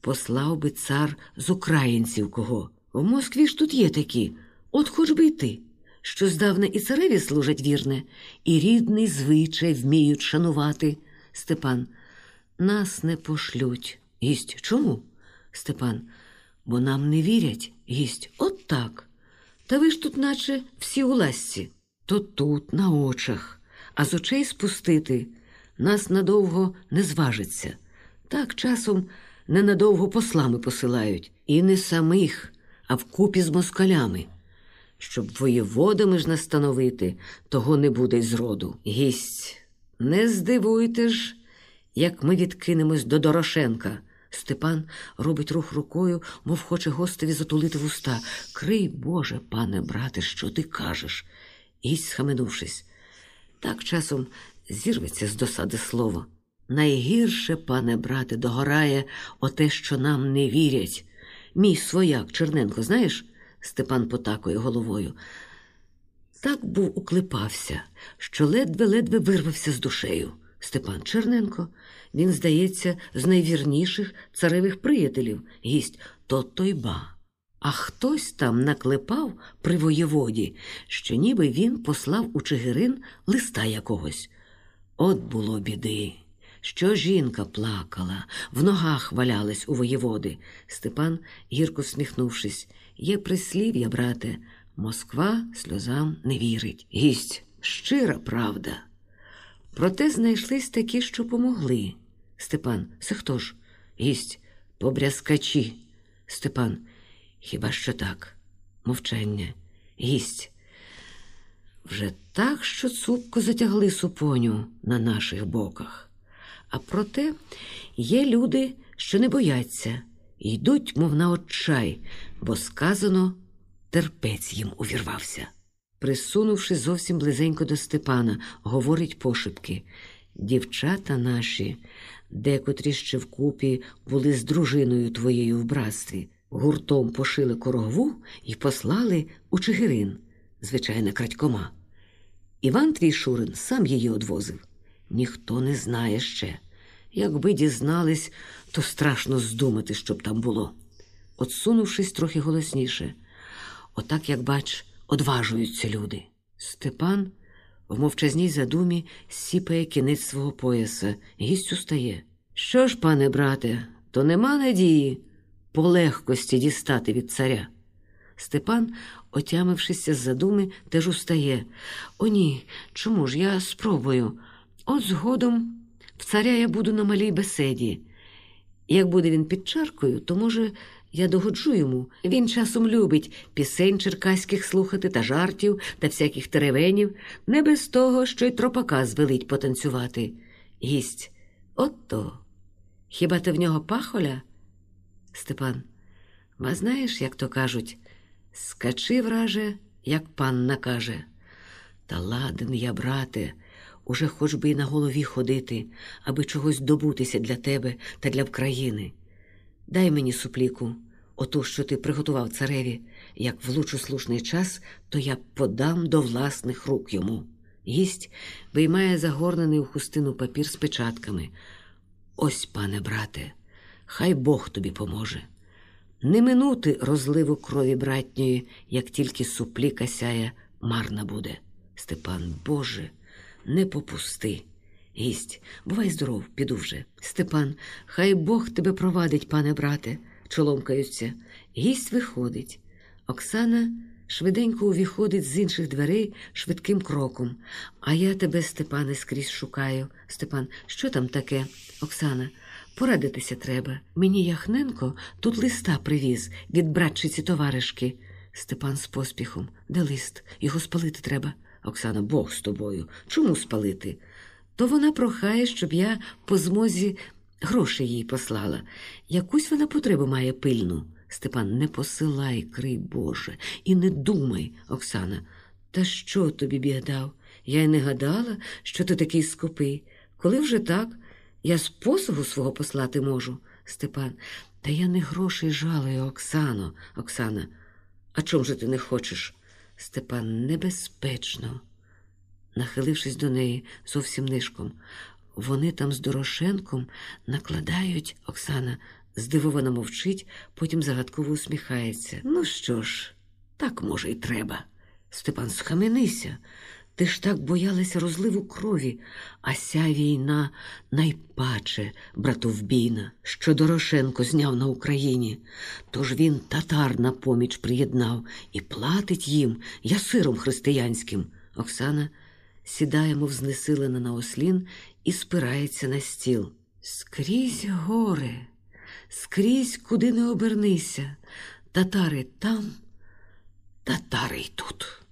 послав би цар з українців кого. В Москві ж тут є такі, от хоч би й ти що здавна і цареві служать вірне, і рідний звичай вміють шанувати. Степан, нас не пошлють. Гість, чому? Степан, бо нам не вірять, гість, от так. Та ви ж тут, наче всі у ласці, то тут, на очах, а з очей спустити нас надовго не зважиться. Так часом ненадовго послами посилають, і не самих, а вкупі з москалями щоб воєводами ж настановити, того не буде й зроду. Гість, не здивуйте ж, як ми відкинемось до Дорошенка. Степан робить рух рукою, мов хоче гостеві затулити вуста. Крий, Боже, пане брате, що ти кажеш? Гість, схаменувшись. Так часом зірветься з досади слово. Найгірше, пане брате, догорає оте, що нам не вірять. Мій свояк Черненко, знаєш? Степан потакує головою. Так був уклепався, що ледве-ледве вирвався з душею. Степан Черненко, він, здається, з найвірніших царевих приятелів, гість то той ба. А хтось там наклепав при воєводі, що ніби він послав у Чигирин листа якогось. От було біди. Що жінка плакала, в ногах валялась у воєводи. Степан, гірко сміхнувшись, є прислів'я, брате, Москва сльозам не вірить. Гість, щира правда. Проте знайшлись такі, що помогли. Степан, це хто ж? Гість, побрязкачі. Степан, хіба що так? Мовчання. Гість. Вже так, що цупко затягли супоню на наших боках. А проте є люди, що не бояться, йдуть, мов на отчай, бо сказано, терпець їм увірвався. Присунувши зовсім близенько до Степана, говорить пошепки. Дівчата наші, декотрі ще вкупі були з дружиною твоєю в братстві, гуртом пошили корогову і послали у Чигирин, звичайно, крадькома. Іван твій Шурин сам її одвозив. Ніхто не знає ще. Якби дізнались, то страшно здумати, щоб там було. Отсунувшись трохи голосніше, отак, як бач, одважуються люди. Степан в мовчазній задумі сіпає кінець свого пояса, гість устає. Що ж, пане брате, то нема надії по легкості дістати від царя. Степан, отямившися з задуми, теж устає. О, ні, чому ж я спробую? От згодом в царя я буду на малій беседі. Як буде він під чаркою, то, може, я догоджу йому. Він часом любить пісень черкаських слухати та жартів та всяких теревенів, не без того, що й тропака звелить потанцювати. Гість, от то. Хіба ти в нього пахоля? Степан, ма знаєш, як то кажуть, скачи, враже, як пан накаже. Та ладен я, брате, уже хоч би й на голові ходити, аби чогось добутися для тебе та для вкраїни. Дай мені супліку, оту, що ти приготував цареві, як влучу слушний час, то я подам до власних рук йому. Гість виймає загорнений у хустину папір з печатками. Ось, пане брате, хай Бог тобі поможе. Не минути розливу крові братньої, як тільки супліка сяє, марна буде. Степан, Боже, не попусти. Гість, бувай здоров, піду вже. Степан, хай Бог тебе провадить, пане брате, чоломкаються. Гість виходить. Оксана швиденько увіходить з інших дверей швидким кроком. А я тебе, Степане, скрізь шукаю. Степан, що там таке? Оксана, порадитися треба. Мені Яхненко тут листа привіз від братчиці товаришки. Степан з поспіхом. Де лист? Його спалити треба. Оксана, Бог з тобою. Чому спалити? То вона прохає, щоб я по змозі гроші їй послала. Якусь вона потребу має пильну. Степан, не посилай, крий Боже, і не думай, Оксана. Та що тобі біг дав? Я й не гадала, що ти такий скупий. Коли вже так, я з посугу свого послати можу. Степан, та я не грошей жалую, Оксано. Оксана, а чом же ти не хочеш? Степан, небезпечно. Нахилившись до неї зовсім нишком, вони там з Дорошенком накладають, Оксана здивовано мовчить, потім загадково усміхається. Ну що ж, так може й треба. Степан, схаменися. Ти ж так боялася розливу крові, а ся війна найпаче, братовбійна, що Дорошенко зняв на Україні. Тож він татар на поміч приєднав і платить їм ясиром християнським. Оксана сідає, мов знесилена на ослін, і спирається на стіл. Скрізь горе, скрізь куди не обернися. Татари там, татари й тут.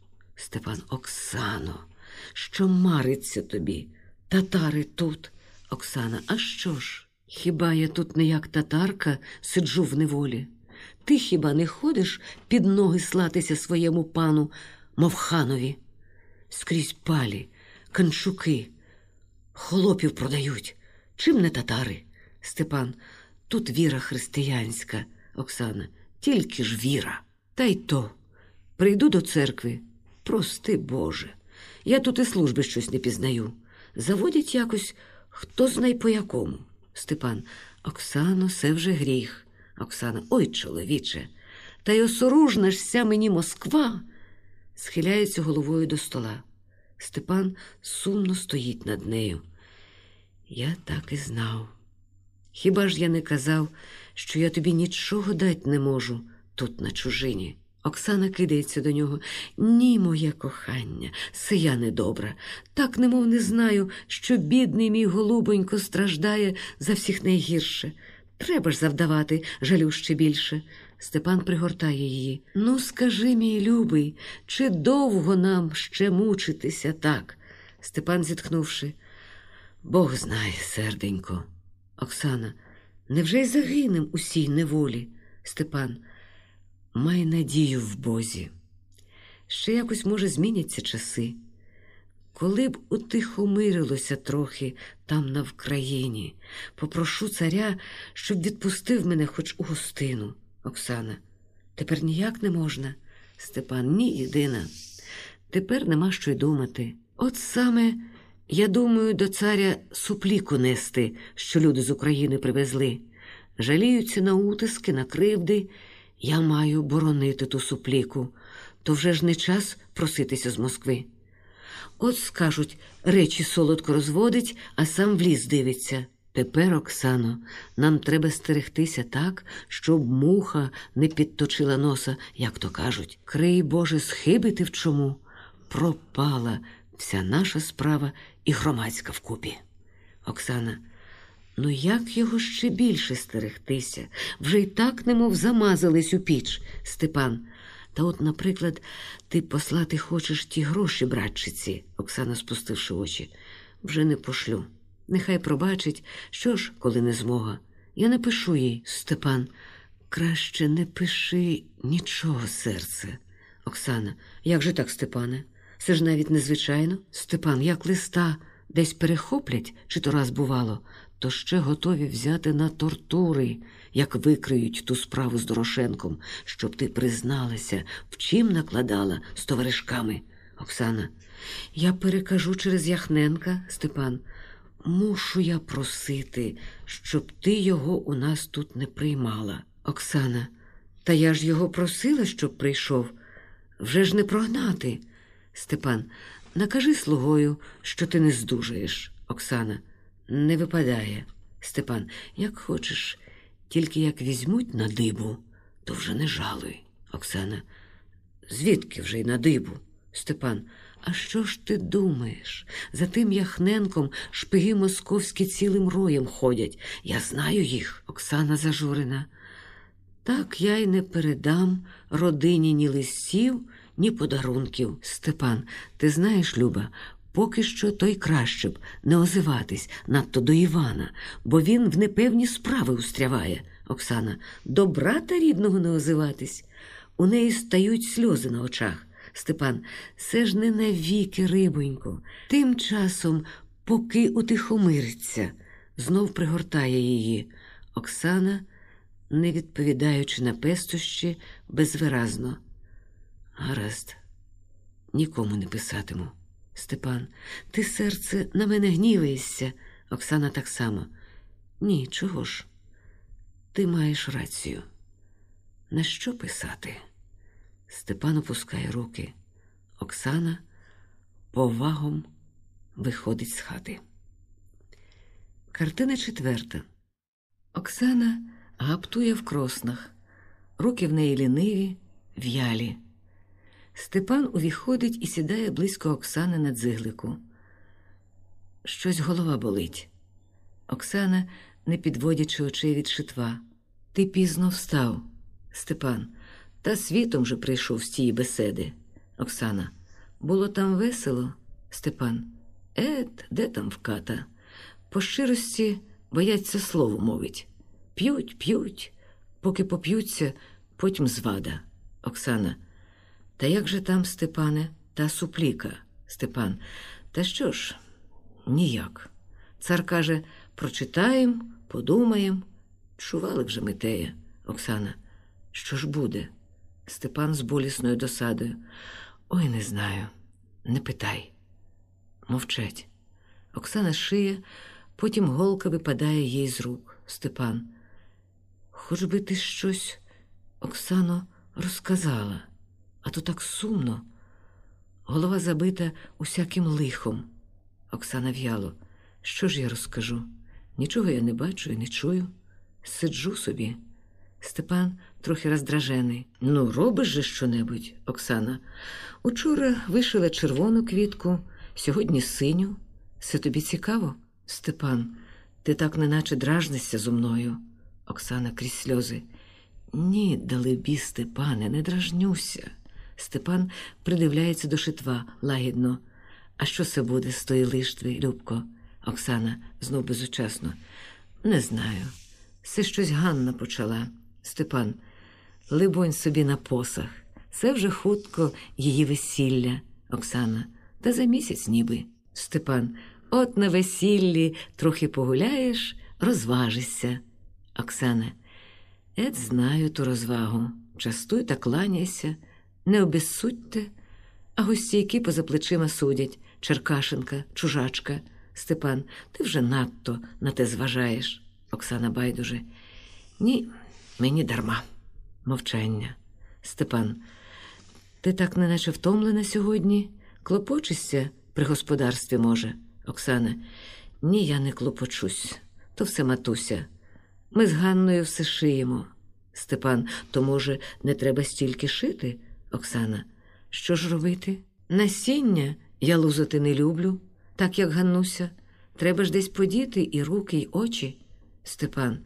Степан Оксано, що мариться тобі? Татари тут. Оксана, а що ж? Хіба я тут не як татарка сиджу в неволі? Ти хіба не ходиш під ноги слатися своєму пану, мов ханові? Скрізь палі, канчуки, холопів продають. Чим не татари? Степан, тут віра християнська, Оксана, тільки ж віра. Та й то. Прийду до церкви. Прости, Боже, я тут і служби щось не пізнаю. Заводять якось хто знай по якому. Степан, Оксано, це вже гріх. Оксана, ой, чоловіче, та й осоружна мені Москва. Схиляється головою до стола. Степан сумно стоїть над нею. Я так і знав. Хіба ж я не казав, що я тобі нічого дать не можу тут, на чужині? Оксана кидається до нього. Ні, моє кохання, сия недобра. Так немов не знаю, що бідний мій голубонько страждає за всіх найгірше. Треба ж завдавати, жалю ще більше. Степан пригортає її. Ну, скажи, мій любий, чи довго нам ще мучитися так? Степан зітхнувши. Бог знає, серденько. Оксана, невже й загинем у сій неволі? Степан, май надію в Бозі. Ще якось, може, зміняться часи. Коли б утихомирилося трохи там на Вкраїні, попрошу царя, щоб відпустив мене хоч у гостину. Оксана, тепер ніяк не можна. Степан, ні, єдина. Тепер нема що й думати. От саме я думаю до царя супліку нести, що люди з України привезли. Жаліються на утиски, на кривди. Я маю боронити ту супліку, то вже ж не час проситися з Москви. От скажуть, речі солодко розводить, а сам в ліс дивиться. Тепер, Оксано, нам треба стерегтися так, щоб муха не підточила носа, як то кажуть. Крий Боже, схибити в чому. Пропала вся наша справа і громадська вкупі. Оксана, ну як його ще більше стерегтися? Вже й так немов замазались у піч, Степан. Та от, наприклад, ти послати хочеш ті гроші, братчиці, Оксана, спустивши очі, вже не пошлю. Нехай пробачить, що ж, коли не змога. Я не пишу їй, Степан. Краще не пиши нічого, серце. Оксана, як же так, Степане? Це ж навіть незвичайно. Степан, як листа десь перехоплять, чи то раз бувало, то ще готові взяти на тортури, як викриють ту справу з Дорошенком, щоб ти призналася, в чим накладала з товаришками. Оксана, я перекажу через Яхненка, Степан. Мушу я просити, щоб ти його у нас тут не приймала. Оксана, та я ж його просила, щоб прийшов. Вже ж не прогнати. Степан, накажи слугою, що ти не здужаєш. Оксана, не випадає. Степан, як хочеш, тільки як візьмуть на дибу, то вже не жалуй. Оксана, звідки вже й на дибу? Степан, а що ж ти думаєш? За тим Яхненком шпиги московські цілим роєм ходять. Я знаю їх, Оксана зажурена. Так я й не передам родині ні листів, ні подарунків. Степан, ти знаєш, Люба, поки що то й краще б не озиватись надто до Івана, бо він в непевні справи устряває. Оксана, до брата рідного не озиватись. У неї стають сльози на очах. Степан, це ж не навіки, рибонько. Тим часом, поки утихомириться, знов пригортає її. Оксана, не відповідаючи на пестощі, безвиразно. Гаразд, нікому не писатиму. Степан, ти, серце, на мене гніваєшся. Оксана так само. Ні, чого ж? Ти маєш рацію. На що писати? Степан опускає руки. Оксана повагом виходить з хати. Картина четверта. Оксана гаптує в кроснах. Руки в неї ліниві, в'ялі. Степан увіходить і сідає близько Оксани на дзиглику. Щось голова болить. Оксана, не підводячи очей від шитва. Ти пізно встав, Степан. Та світом же прийшов з тієї беседи. Оксана. Було там весело, Степан. Ет, де там вката? По щирості бояться слово мовить. П'ють, п'ють, поки поп'ються, потім звада. Оксана. Та як же там, Степане, та супліка, Степан? Та що ж, ніяк. Цар каже прочитаєм, подумаєм. Чували вже ми теє, Оксана. Що ж буде? Степан з болісною досадою. Ой, не знаю, не питай. Мовчать. Оксана шиє, потім голка випадає їй з рук. Степан. Хоч би ти щось, Оксано, розказала, а то так сумно. Голова забита усяким лихом. Оксана в'яло. Що ж я розкажу? Нічого я не бачу і не чую. Сиджу собі. Степан трохи роздражений. Ну, робиш же щонебудь, Оксана. Учора вишила червону квітку, сьогодні синю. Все тобі цікаво? Степан, ти так неначе дражнишся зо мною. Оксана крізь сльози. Ні, далебі, Степане, не дражнюся. Степан придивляється до шитва лагідно. А що це буде з тої лиштви, Любко? Оксана знов безучасно. Не знаю. Це щось Ганна почала. Степан, либонь собі на посах. Це вже хутко її весілля, Оксана, та за місяць ніби. Степан, от на весіллі трохи погуляєш, розважишся. Оксана, ет знаю ту розвагу. Частуй та кланяйся, не обезсудьте, а гостійки поза плечима судять Черкашенка, чужачка. Степан, ти вже надто на те зважаєш. Оксана байдуже. Ні, мені дарма. Мовчання. Степан, ти так неначе втомлена сьогодні? Клопочешся при господарстві, може. Оксана, ні, я не клопочусь, то все матуся. Ми з Ганною все шиємо. Степан, то, може, не треба стільки шити? Оксана, що ж робити? Насіння я лузати не люблю, так як Ганнуся. Треба ж десь подіти і руки, і очі. Степан,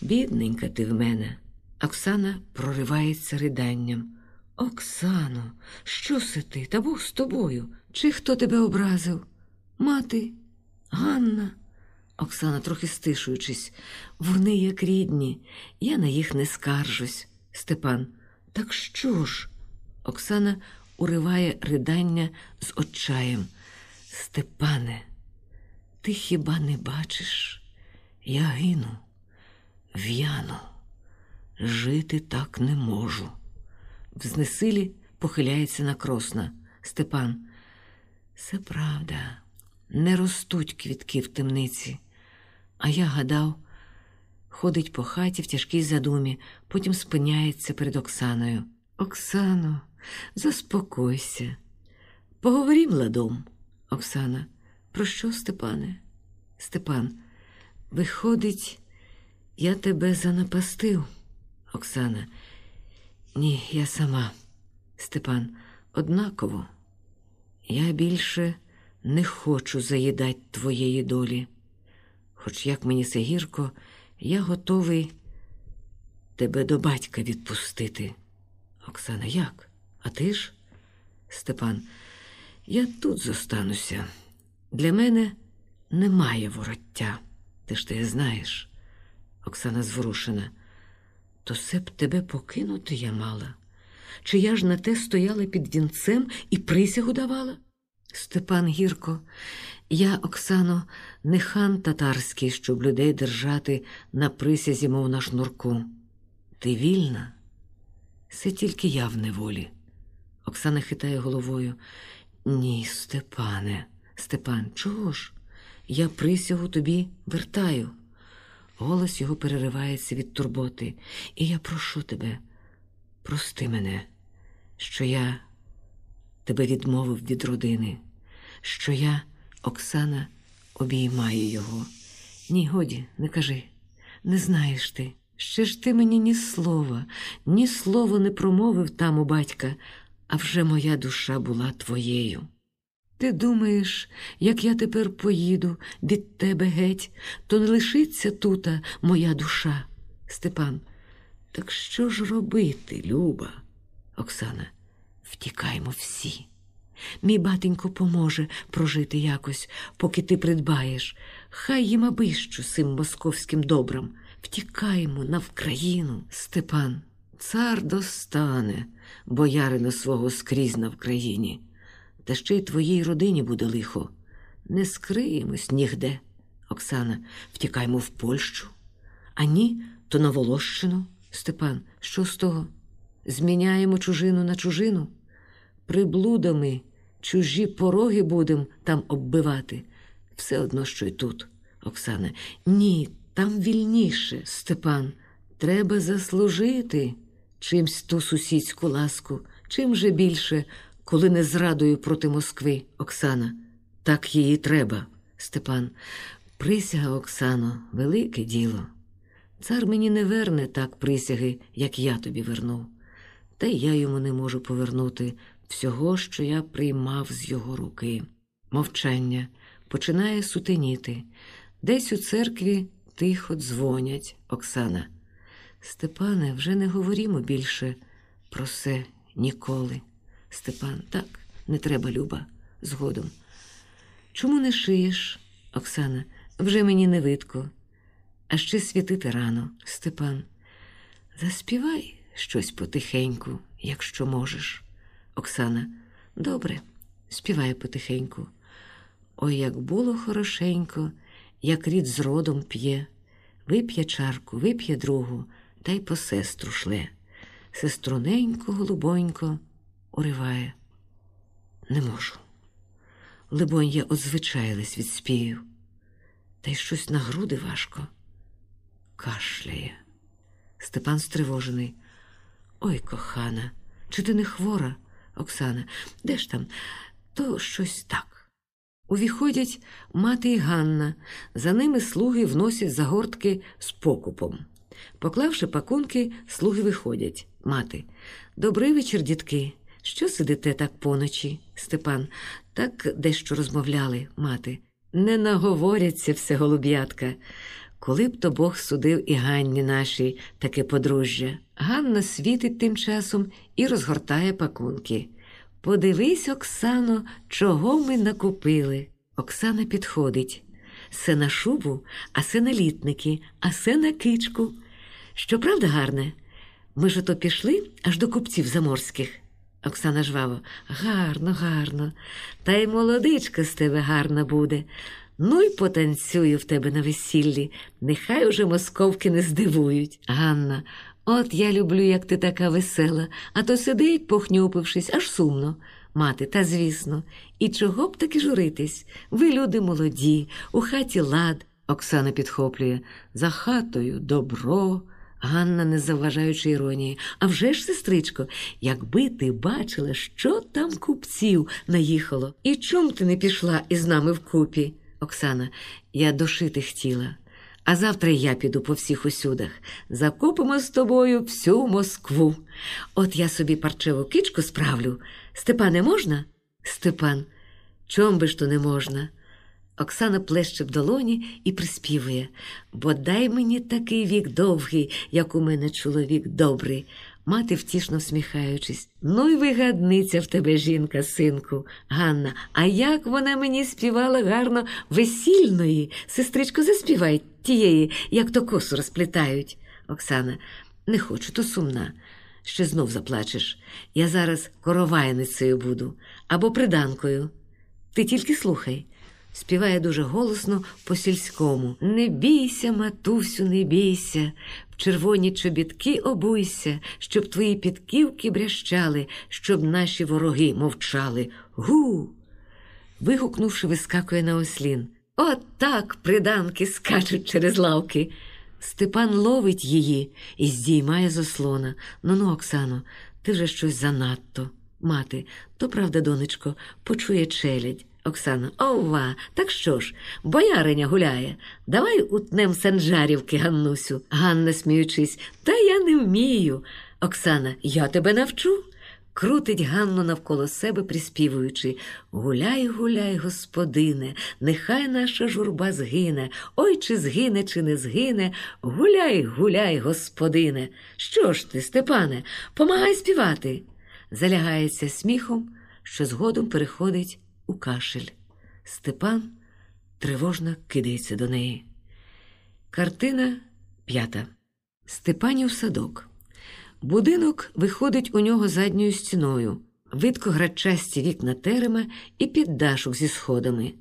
бідненька ти в мене. Оксана проривається риданням. Оксано, що си ти? Та Бог з тобою? Чи хто тебе образив? Мати, Ганна. Оксана, трохи стишуючись, вони як рідні, я на їх не скаржусь. Степан, так що ж? Оксана уриває ридання з отчаєм. Степане, ти хіба не бачиш? Я гину, в'яну, жити так не можу. В знесилі похиляється на кросна. Степан, це правда, не ростуть квітки в темниці. А я гадав, ходить по хаті в тяжкій задумі, потім спиняється перед Оксаною. Оксано, заспокойся. Поговорім ладом. Оксана, про що, Степане? Степан, виходить, я тебе занапастив. Оксана, ні, я сама. Степан, однаково. Я більше не хочу заїдати твоєї долі. Хоч як мені це гірко, я готовий тебе до батька відпустити. Оксана, як? А ти ж? Степан, я тут зостануся. Для мене немає вороття. Ти ж ти знаєш. Оксана зворушена. То се б тебе покинути я мала. Чи я ж на те стояла під вінцем і присягу давала? Степан гірко, я, Оксано, не хан татарський, щоб людей держати на присязі, мов на шнурку. Ти вільна? Це тільки я в неволі. Оксана хитає головою. Ні, Степане, Степан, чого ж? Я присягу тобі вертаю. Голос його переривається від турботи, і я прошу тебе, прости мене, що я тебе відмовив від родини, що я, Оксана, обіймаю його. Ні, годі, не кажи, не знаєш ти. Ще ж ти мені ні слова, ні слова не промовив там у батька, а вже моя душа була твоєю. Ти думаєш, як я тепер поїду від тебе геть, то не лишиться тута моя душа. Степан, так що ж робити, Люба? Оксана, втікаймо всі. Мій батенько поможе прожити якось, поки ти придбаєш. Хай їм абищу цим московським добрам. Втікаймо на Вкраїну, Степан. Цар достане, боярина свого скрізь на Вкраїні. Та ще й твоїй родині буде лихо. Не скриємось нігде. Оксана, втікаймо в Польщу. А ні, то на Волощину. Степан, що з того? Зміняємо чужину на чужину. Приблудами чужі пороги будем там оббивати. Все одно, що й тут, Оксана. Ні, там вільніше, Степан. Треба заслужити. Чимсь ту сусідську ласку, чим же більше, коли не зрадою проти Москви, Оксана. Так її треба, Степан. Присяга, Оксано, велике діло. Цар мені не верне так присяги, як я тобі вернув. Та й я йому не можу повернути всього, що я приймав з його руки. Мовчання починає сутеніти. Десь у церкві тихо дзвонять Оксана. Степане, вже не говорімо більше про це ніколи. Степан, так, не треба, Люба, згодом. Чому не шиєш, Оксана? Вже мені не видко. А ще світити рано, Степан. Заспівай щось потихеньку, якщо можеш. Оксана, добре, співай потихеньку. Ой, як було хорошенько, як рід з родом п'є, вип'є чарку, вип'є другу, та й по сестру шле. Сеструненько, голубонько, уриває. Не можу. Либонь, я озвичайлась від співів, та й щось на груди важко. Кашляє. Степан стривожений. Ой, кохана, чи ти не хвора, Оксана? Де ж там? То щось так. Увіходять мати і Ганна, за ними слуги вносять загортки з покупом. Поклавши пакунки, слуги виходять. Мати. Добрий вечір, дітки. Що сидите так поночі, Степан? Так дещо розмовляли, мати. Не наговоряться все голуб'ятка. Коли б то Бог судив і Ганні нашій таке подружжя. Ганна світить тим часом і розгортає пакунки. Подивись, Оксано, чого ми накупили. Оксана підходить. Се на шубу, а се на літники, а се на кичку. Щоправда, гарне? Ми ж ото пішли аж до купців заморських. Оксана жваво, гарно, гарно. Та й молодичка з тебе гарна буде. Ну й потанцюю в тебе на весіллі. Нехай уже московки не здивують. Ганна, от я люблю, як ти така весела, а то сидить, похнюпившись, аж сумно. Мати, та звісно, і чого б таки журитись? Ви люди молоді, у хаті лад. Оксана підхоплює за хатою добро. Ганна, не заважаючи іронії. А вже ж, сестричко, якби ти бачила, що там купців наїхало, і чом ти не пішла із нами вкупі? Оксана, я дошити хотіла. А завтра я піду по всіх усюдах. Закупимо з тобою всю Москву. От я собі парчеву кичку справлю. Степане, можна? Степан, чом би ж то не можна? Оксана плеще в долоні і приспівує Бодай мені такий вік довгий, як у мене чоловік добрий. Мати втішно всміхаючись. Ну й вигадниця в тебе жінка, синку, Ганна. А як вона мені співала гарно весільної. Сестричко, заспівай тієї, як то косу розплітають. Оксана, не хочу, то сумна. Ще знов заплачеш. Я зараз коровайницею буду або приданкою. Ти тільки слухай. Співає дуже голосно по сільському. Не бійся, матусю, не бійся, в червоні чобітки обуйся, щоб твої підківки брящали, щоб наші вороги мовчали. Гу. Вигукнувши, вискакує на ослін. От так приданки скачуть через лавки. Степан ловить її і здіймає з ослона. Ну ну, Оксано, ти вже щось занадто. Мати, то правда, донечко, почує челядь. Оксана, ова, так що ж, бояриня гуляє. Давай утнем санжарівки, Ганнусю. Ганна, сміючись, та я не вмію. Оксана, я тебе навчу. Крутить Ганну навколо себе, приспівуючи Гуляй, гуляй, господине, нехай наша журба згине. Ой, чи згине, чи не згине. Гуляй, гуляй, господине. Що ж ти, Степане, помагай співати. Залягається сміхом, що згодом переходить у кашель. Степан тривожно кидається до неї. Картина п'ята. Степанів садок. Будинок виходить у нього задньою стіною, видко грачасті вікна терема і піддашок зі сходами.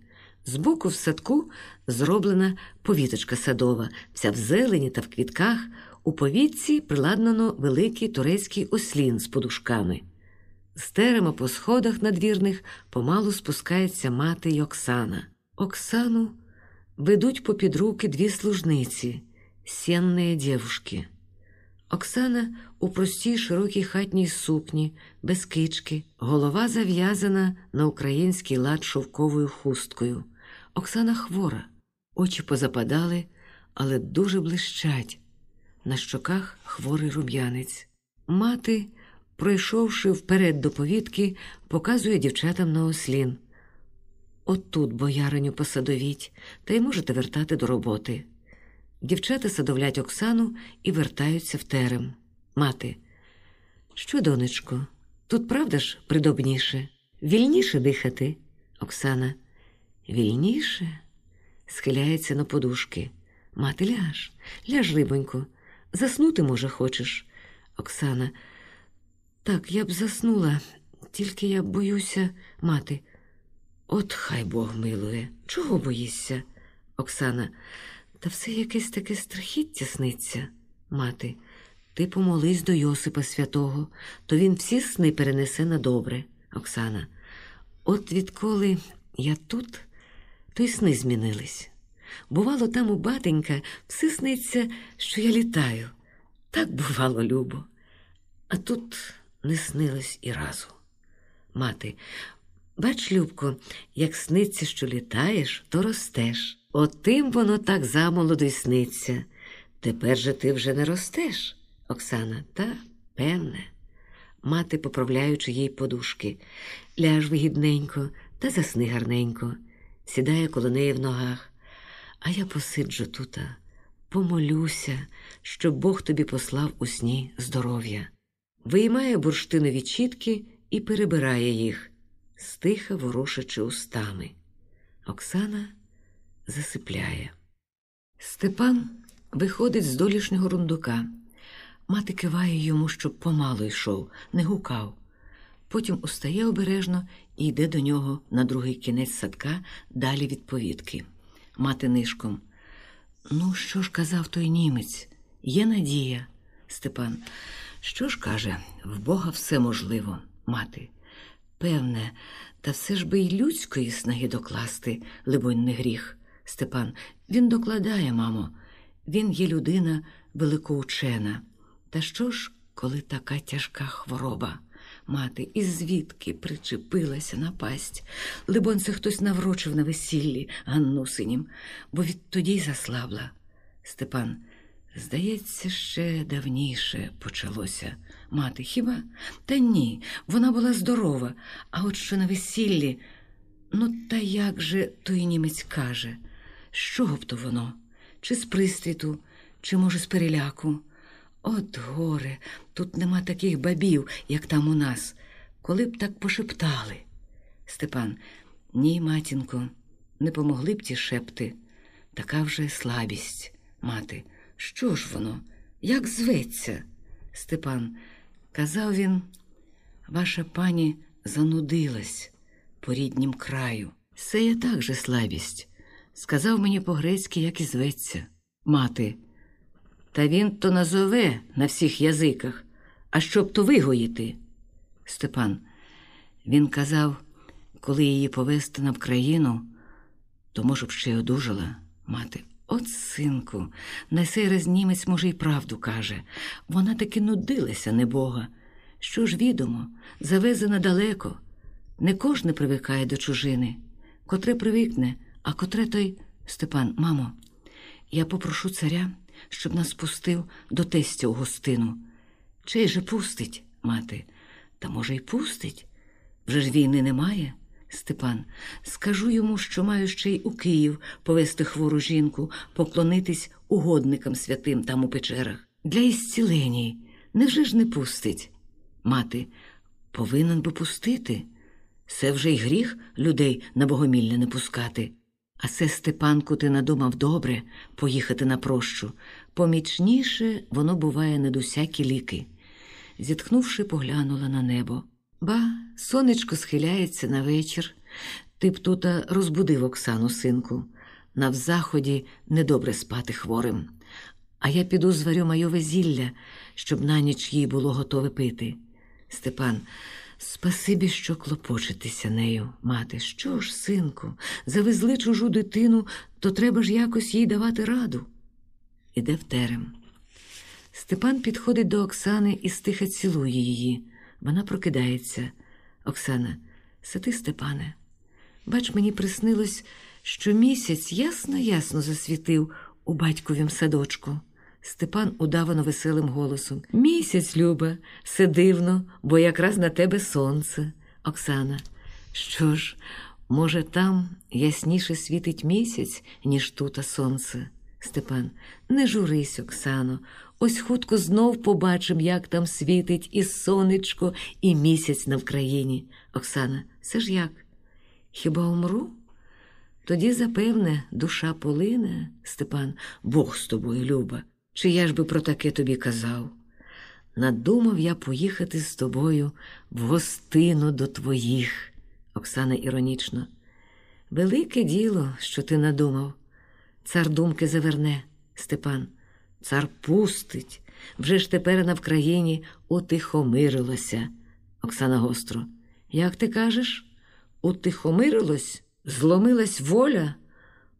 Збоку в садку зроблена повіточка садова, вся в зелені та в квітках. У повітці приладнано великий турецький ослін з подушками. З терема по сходах надвірних помалу спускається мати й Оксана. Оксану ведуть попід руки дві служниці, сенные девушки. Оксана у простій широкій хатній сукні, без кички, голова зав'язана на український лад шовковою хусткою. Оксана хвора, очі позападали, але дуже блищать. На щоках хворий рум'янець. Мати, пройшовши вперед до повітки, показує дівчатам на ослін. Отут, бояриню, посадовіть, та й можете вертати до роботи. Дівчата садовлять Оксану і вертаються в терем. Мати. Що, донечко, тут правда ж придобніше? Вільніше дихати? Оксана. Вільніше? Схиляється на подушки. Мати, ляж, ляж, рибонько. Заснути, може, хочеш? Оксана. Так, я б заснула, тільки я боюся, мати. От хай Бог милує. Чого боїшся? Оксана. Та все якесь таке страхіття сниться. Мати, ти помолись до Йосипа святого, то він всі сни перенесе на добре. Оксана. От відколи я тут, то й сни змінились. Бувало, там у батенька все сниться, що я літаю. Так бувало, любо. А тут не снилось і разу. Мати, бач, Любко, як сниться, що літаєш, то ростеш. Отим воно так замолоду й сниться. Тепер же ти вже не ростеш, Оксана, та певне. Мати, поправляючи їй подушки, ляж вигідненько та засни гарненько, сідає коло неї в ногах. А я посиджу тута, помолюся, щоб Бог тобі послав у сні здоров'я. Виймає бурштинові чітки і перебирає їх, стиха ворушачи устами. Оксана засипляє. Степан виходить з долішнього рундука. Мати киває йому, щоб помало йшов, не гукав. Потім устає обережно і йде до нього на другий кінець садка далі від повітки. Мати нишком. Ну, що ж казав той німець? Є надія. Степан. Що ж каже, в Бога все можливо, мати. Певне, та все ж би й людської снаги докласти, либонь, не гріх. Степан, він докладає, мамо, він є людина великоучена. Та що ж, коли така тяжка хвороба? Мати, і звідки причепилася напасть? Либон, це хтось наврочив на весіллі Ганну синім, бо відтоді й заслабла. Степан, здається, ще давніше почалося. Мати, хіба? Та ні, вона була здорова, а от що на весіллі. Ну, та як же той німець каже? З чого б то воно? Чи з пристріту, чи, може, з переляку? От горе, тут нема таких бабів, як там у нас. Коли б так пошептали. Степан, ні, матінко, не помогли б ті шепти. Така вже слабість, мати. Що ж воно? Як зветься? Степан, казав він, ваша пані занудилась по ріднім краю. Це є так же слабість. Сказав мені по-грецьки, як і зветься. Мати. Та він то назове на всіх язиках, а щоб то вигоїти. Степан. Він казав, коли її повести на Вкраїну, то, може б, ще й одужала, мати. От, синку, на сей раз німець, може, й правду каже. Вона таки нудилася, небога. Що ж відомо, завезена далеко. Не кожне привикає до чужини. Котре привикне, а котре той Степан, мамо, я попрошу царя, щоб нас пустив до тестя у гостину. Чей же пустить, мати? Та, може, й пустить? Вже ж війни немає. Степан, скажу йому, що маю ще й у Київ повести хвору жінку, поклонитись угодникам святим там у печерах. Для ісціленій. Невже ж не пустить? Мати, повинен би пустити. Це вже й гріх людей на богомілля не пускати. А це, Степанку, ти надумав добре поїхати на прощу. Помічніше воно буває над усякі ліки. Зітхнувши, поглянула на небо. Ба, сонечко схиляється на вечір. Ти б тута розбудив Оксану, синку. На взаході недобре спати хворим. А я піду зварю майове зілля, щоб на ніч їй було готове пити. Степан, спасибі, що клопочетеся нею, мати. Що ж, синку, завезли чужу дитину, то треба ж якось їй давати раду. Іде в терем. Степан підходить до Оксани і стиха цілує її. Вона прокидається. Оксана, сиди, Степане. Бач, мені приснилось, що місяць ясно ясно засвітив у батьковім садочку. Степан удавано веселим голосом. Місяць, Люба, все дивно, бо якраз на тебе сонце. Оксана. Що ж, може, там ясніше світить місяць, ніж тута сонце. Степан, не журись, Оксано. Ось хутко знов побачим, як там світить і сонечко, і місяць на Вкраїні. Оксана, це ж як? Хіба умру? Тоді, запевне, душа полине, Степан, Бог з тобою, Люба. Чи я ж би про таке тобі казав? Надумав я поїхати з тобою в гостину до твоїх, Оксана іронічно. Велике діло, що ти надумав. Цар думки заверне, Степан. Цар пустить. Вже ж тепер на Вкраїні утихомирилося. Оксана гостро. Як ти кажеш? Утихомирилось? Зломилась воля?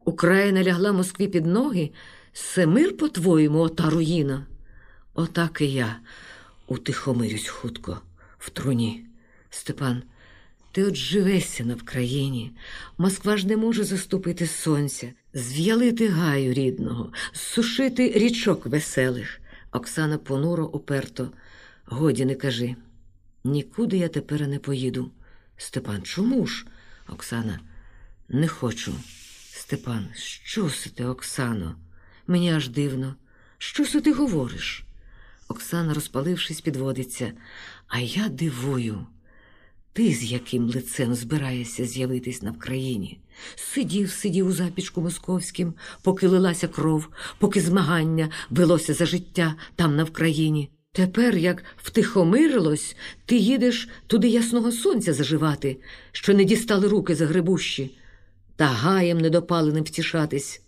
Україна лягла Москві під ноги? Все мир, по-твоєму, ота руїна? Отак і я утихомирюсь хутко в труні. Степан, ти от живешся на Вкраїні. Москва ж не може заступити сонця, зв'ялити гаю рідного, зсушити річок веселих. Оксана понуро уперто. Годі не кажи. Нікуди я тепер не поїду. Степан, чому ж? Оксана, не хочу. Степан, що си ти, Оксано? Мені аж дивно. Що си ти говориш? Оксана, розпалившись, підводиться. А я дивую. Ти з яким лицем збираєшся з'явитись на Вкраїні? Сидів, сидів у запічку московським, поки лилася кров, поки змагання велося за життя там на Вкраїні. Тепер, як втихомирилось, ти їдеш туди ясного сонця заживати, що не дістали руки за грибущі, та гаєм недопаленим втішатись.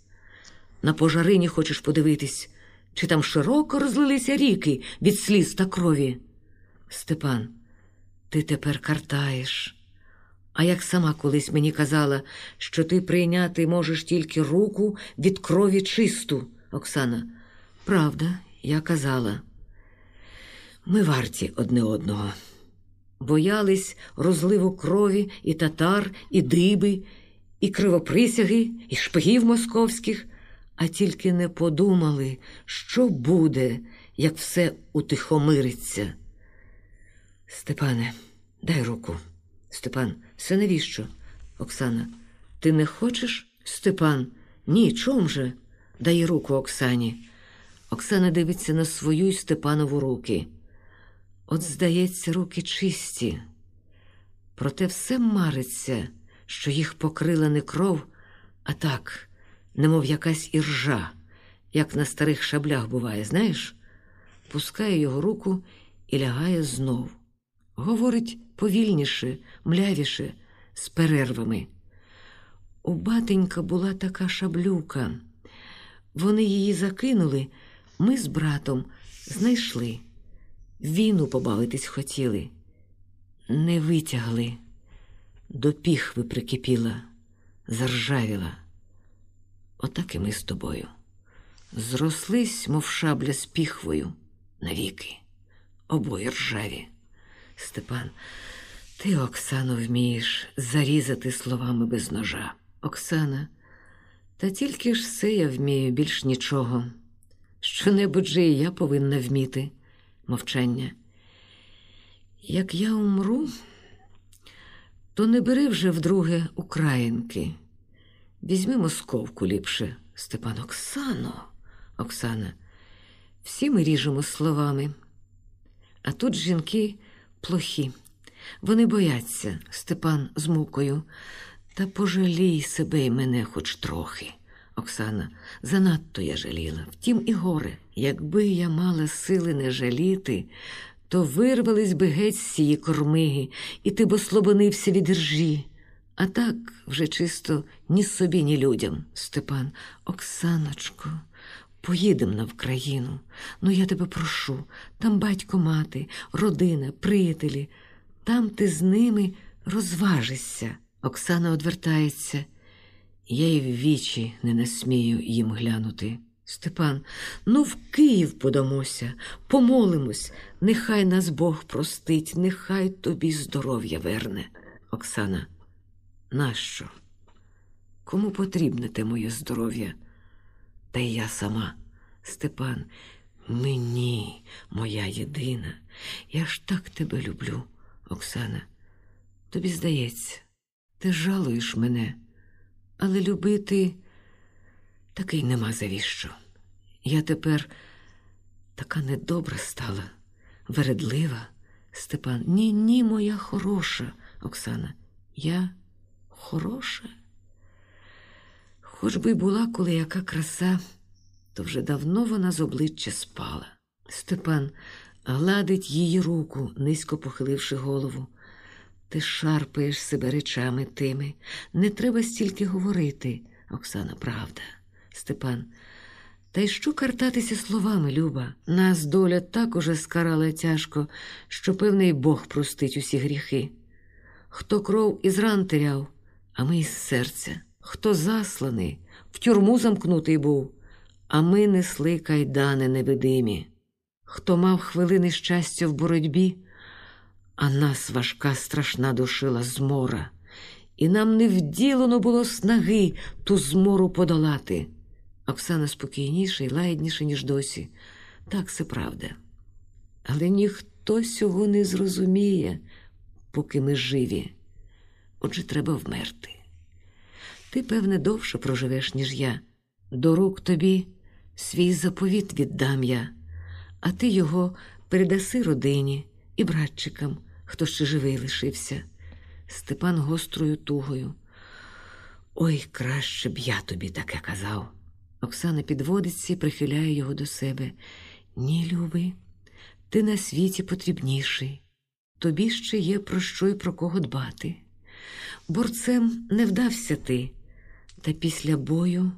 На пожарині хочеш подивитись, чи там широко розлилися ріки від сліз та крові. Степан, ти тепер картаєш. А як сама колись мені казала, що ти прийняти можеш тільки руку від крові чисту, Оксана. Правда, я казала. Ми варті одне одного. Боялись розливу крові і татар, і диби, і кривоприсяги, і шпигів московських, а тільки не подумали, що буде, як все утихомириться. Степане, дай руку. Степан, це навіщо? Оксана, ти не хочеш? Степан, ні, чом же? Дай руку Оксані. Оксана дивиться на свою й Степанову руки. От, здається, руки чисті. Проте все мариться, що їх покрила не кров, а так, немов якась іржа, як на старих шаблях буває, знаєш? Пускає його руку і лягає знов. Говорить повільніше, млявіше, з перервами. У батенька була така шаблюка. Вони її закинули, ми з братом знайшли. Війну побавитись хотіли, не витягли, до піхви прикипіла, заржавіла. Отак і ми з тобою. Зрослись, мов шабля з піхвою навіки, обоє ржаві. Степан, ти, Оксано, вмієш зарізати словами без ножа. Оксана, та тільки ж все я вмію більш нічого. Що-небудь же і я повинна вміти мовчання. Як я умру, то не бери вже вдруге українки. Візьми московку ліпше, Степан Оксано, Оксана. Всі ми ріжемо словами. А тут жінки плохі. Вони бояться, Степан з мукою. Та пожалій себе й мене хоч трохи. Оксана, занадто я жаліла, втім і горе. Якби я мала сили не жаліти, то вирвались би геть з цієї кормиги, і ти б ослобонився від ржі. А так вже чисто ні собі, ні людям. Степан, Оксаночко, поїдемо на Вкраїну. Ну, я тебе прошу, там батько мати, родина, приятелі, там ти з ними розважишся. Оксана одвертається. Я й в вічі не насмію їм глянути. Степан, ну в Київ подамося, помолимось, нехай нас Бог простить, нехай тобі здоров'я верне. Оксана, нащо? Кому потрібне те моє здоров'я? Та й я сама, Степан, мені, моя єдина. Я ж так тебе люблю, Оксана. Тобі здається, ти жалуєш мене, але любити такий нема завіщо. Я тепер така недобра стала, вередлива. Степан, ні, ні, моя хороша, Оксана. Я хороша. Хоч би й була коли яка краса, то вже давно вона з обличчя спала. Степан гладить її руку, низько похиливши голову. Ти шарпаєш себе речами тими. Не треба стільки говорити, Оксана, правда. Степан. Та й що картатися словами, Люба? Нас доля так уже скарала тяжко, що певний Бог простить усі гріхи. Хто кров із ран теряв, а ми із серця, хто засланий, в тюрму замкнутий був, а ми несли кайдани невидимі. Хто мав хвилини щастя в боротьбі, а нас важка страшна душила змора, і нам не вділено було снаги ту змору подолати. Оксана спокійніша і лагідніша, ніж досі. Так це правда. Але ніхто цього не зрозуміє, поки ми живі. Отже, треба вмерти. Ти, певне, довше проживеш, ніж я. До рук тобі свій заповіт віддам я, а ти його передаси родині і братчикам, хто ще живий лишився. Степан гострою тугою. Ой, краще б я тобі таке казав. Оксана підводиться і прихиляє його до себе. Ні, любий, ти на світі потрібніший. Тобі ще є про що й про кого дбати. Борцем не вдався ти, та після бою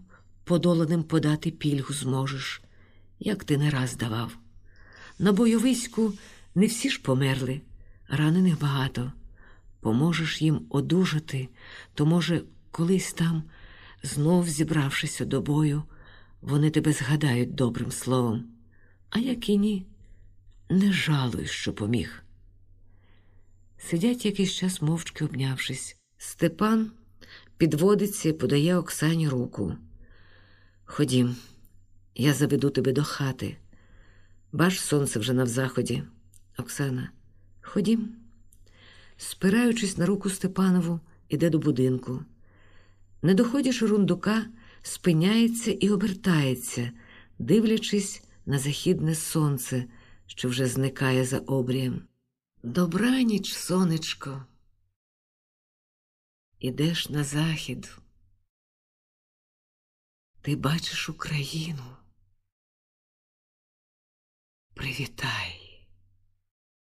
подоланим подати пільгу зможеш, як ти не раз давав. На бойовиську не всі ж померли, ранених багато. Поможеш їм одужати, то, може, колись там, знов зібравшися до бою, вони тебе згадають добрим словом. А як і ні, не жалуй, що поміг. Сидять якийсь час мовчки обнявшись. Степан підводиться і подає Оксані руку. Ходім, я заведу тебе до хати. Бач, сонце вже на заході. Оксана, ходім. Спираючись на руку Степанову, іде до будинку. Не доходячи рундука, спиняється і обертається, дивлячись на західне сонце, що вже зникає за обрієм. Добраніч, сонечко. Ідеш на захід. Ти бачиш Україну. Привітай.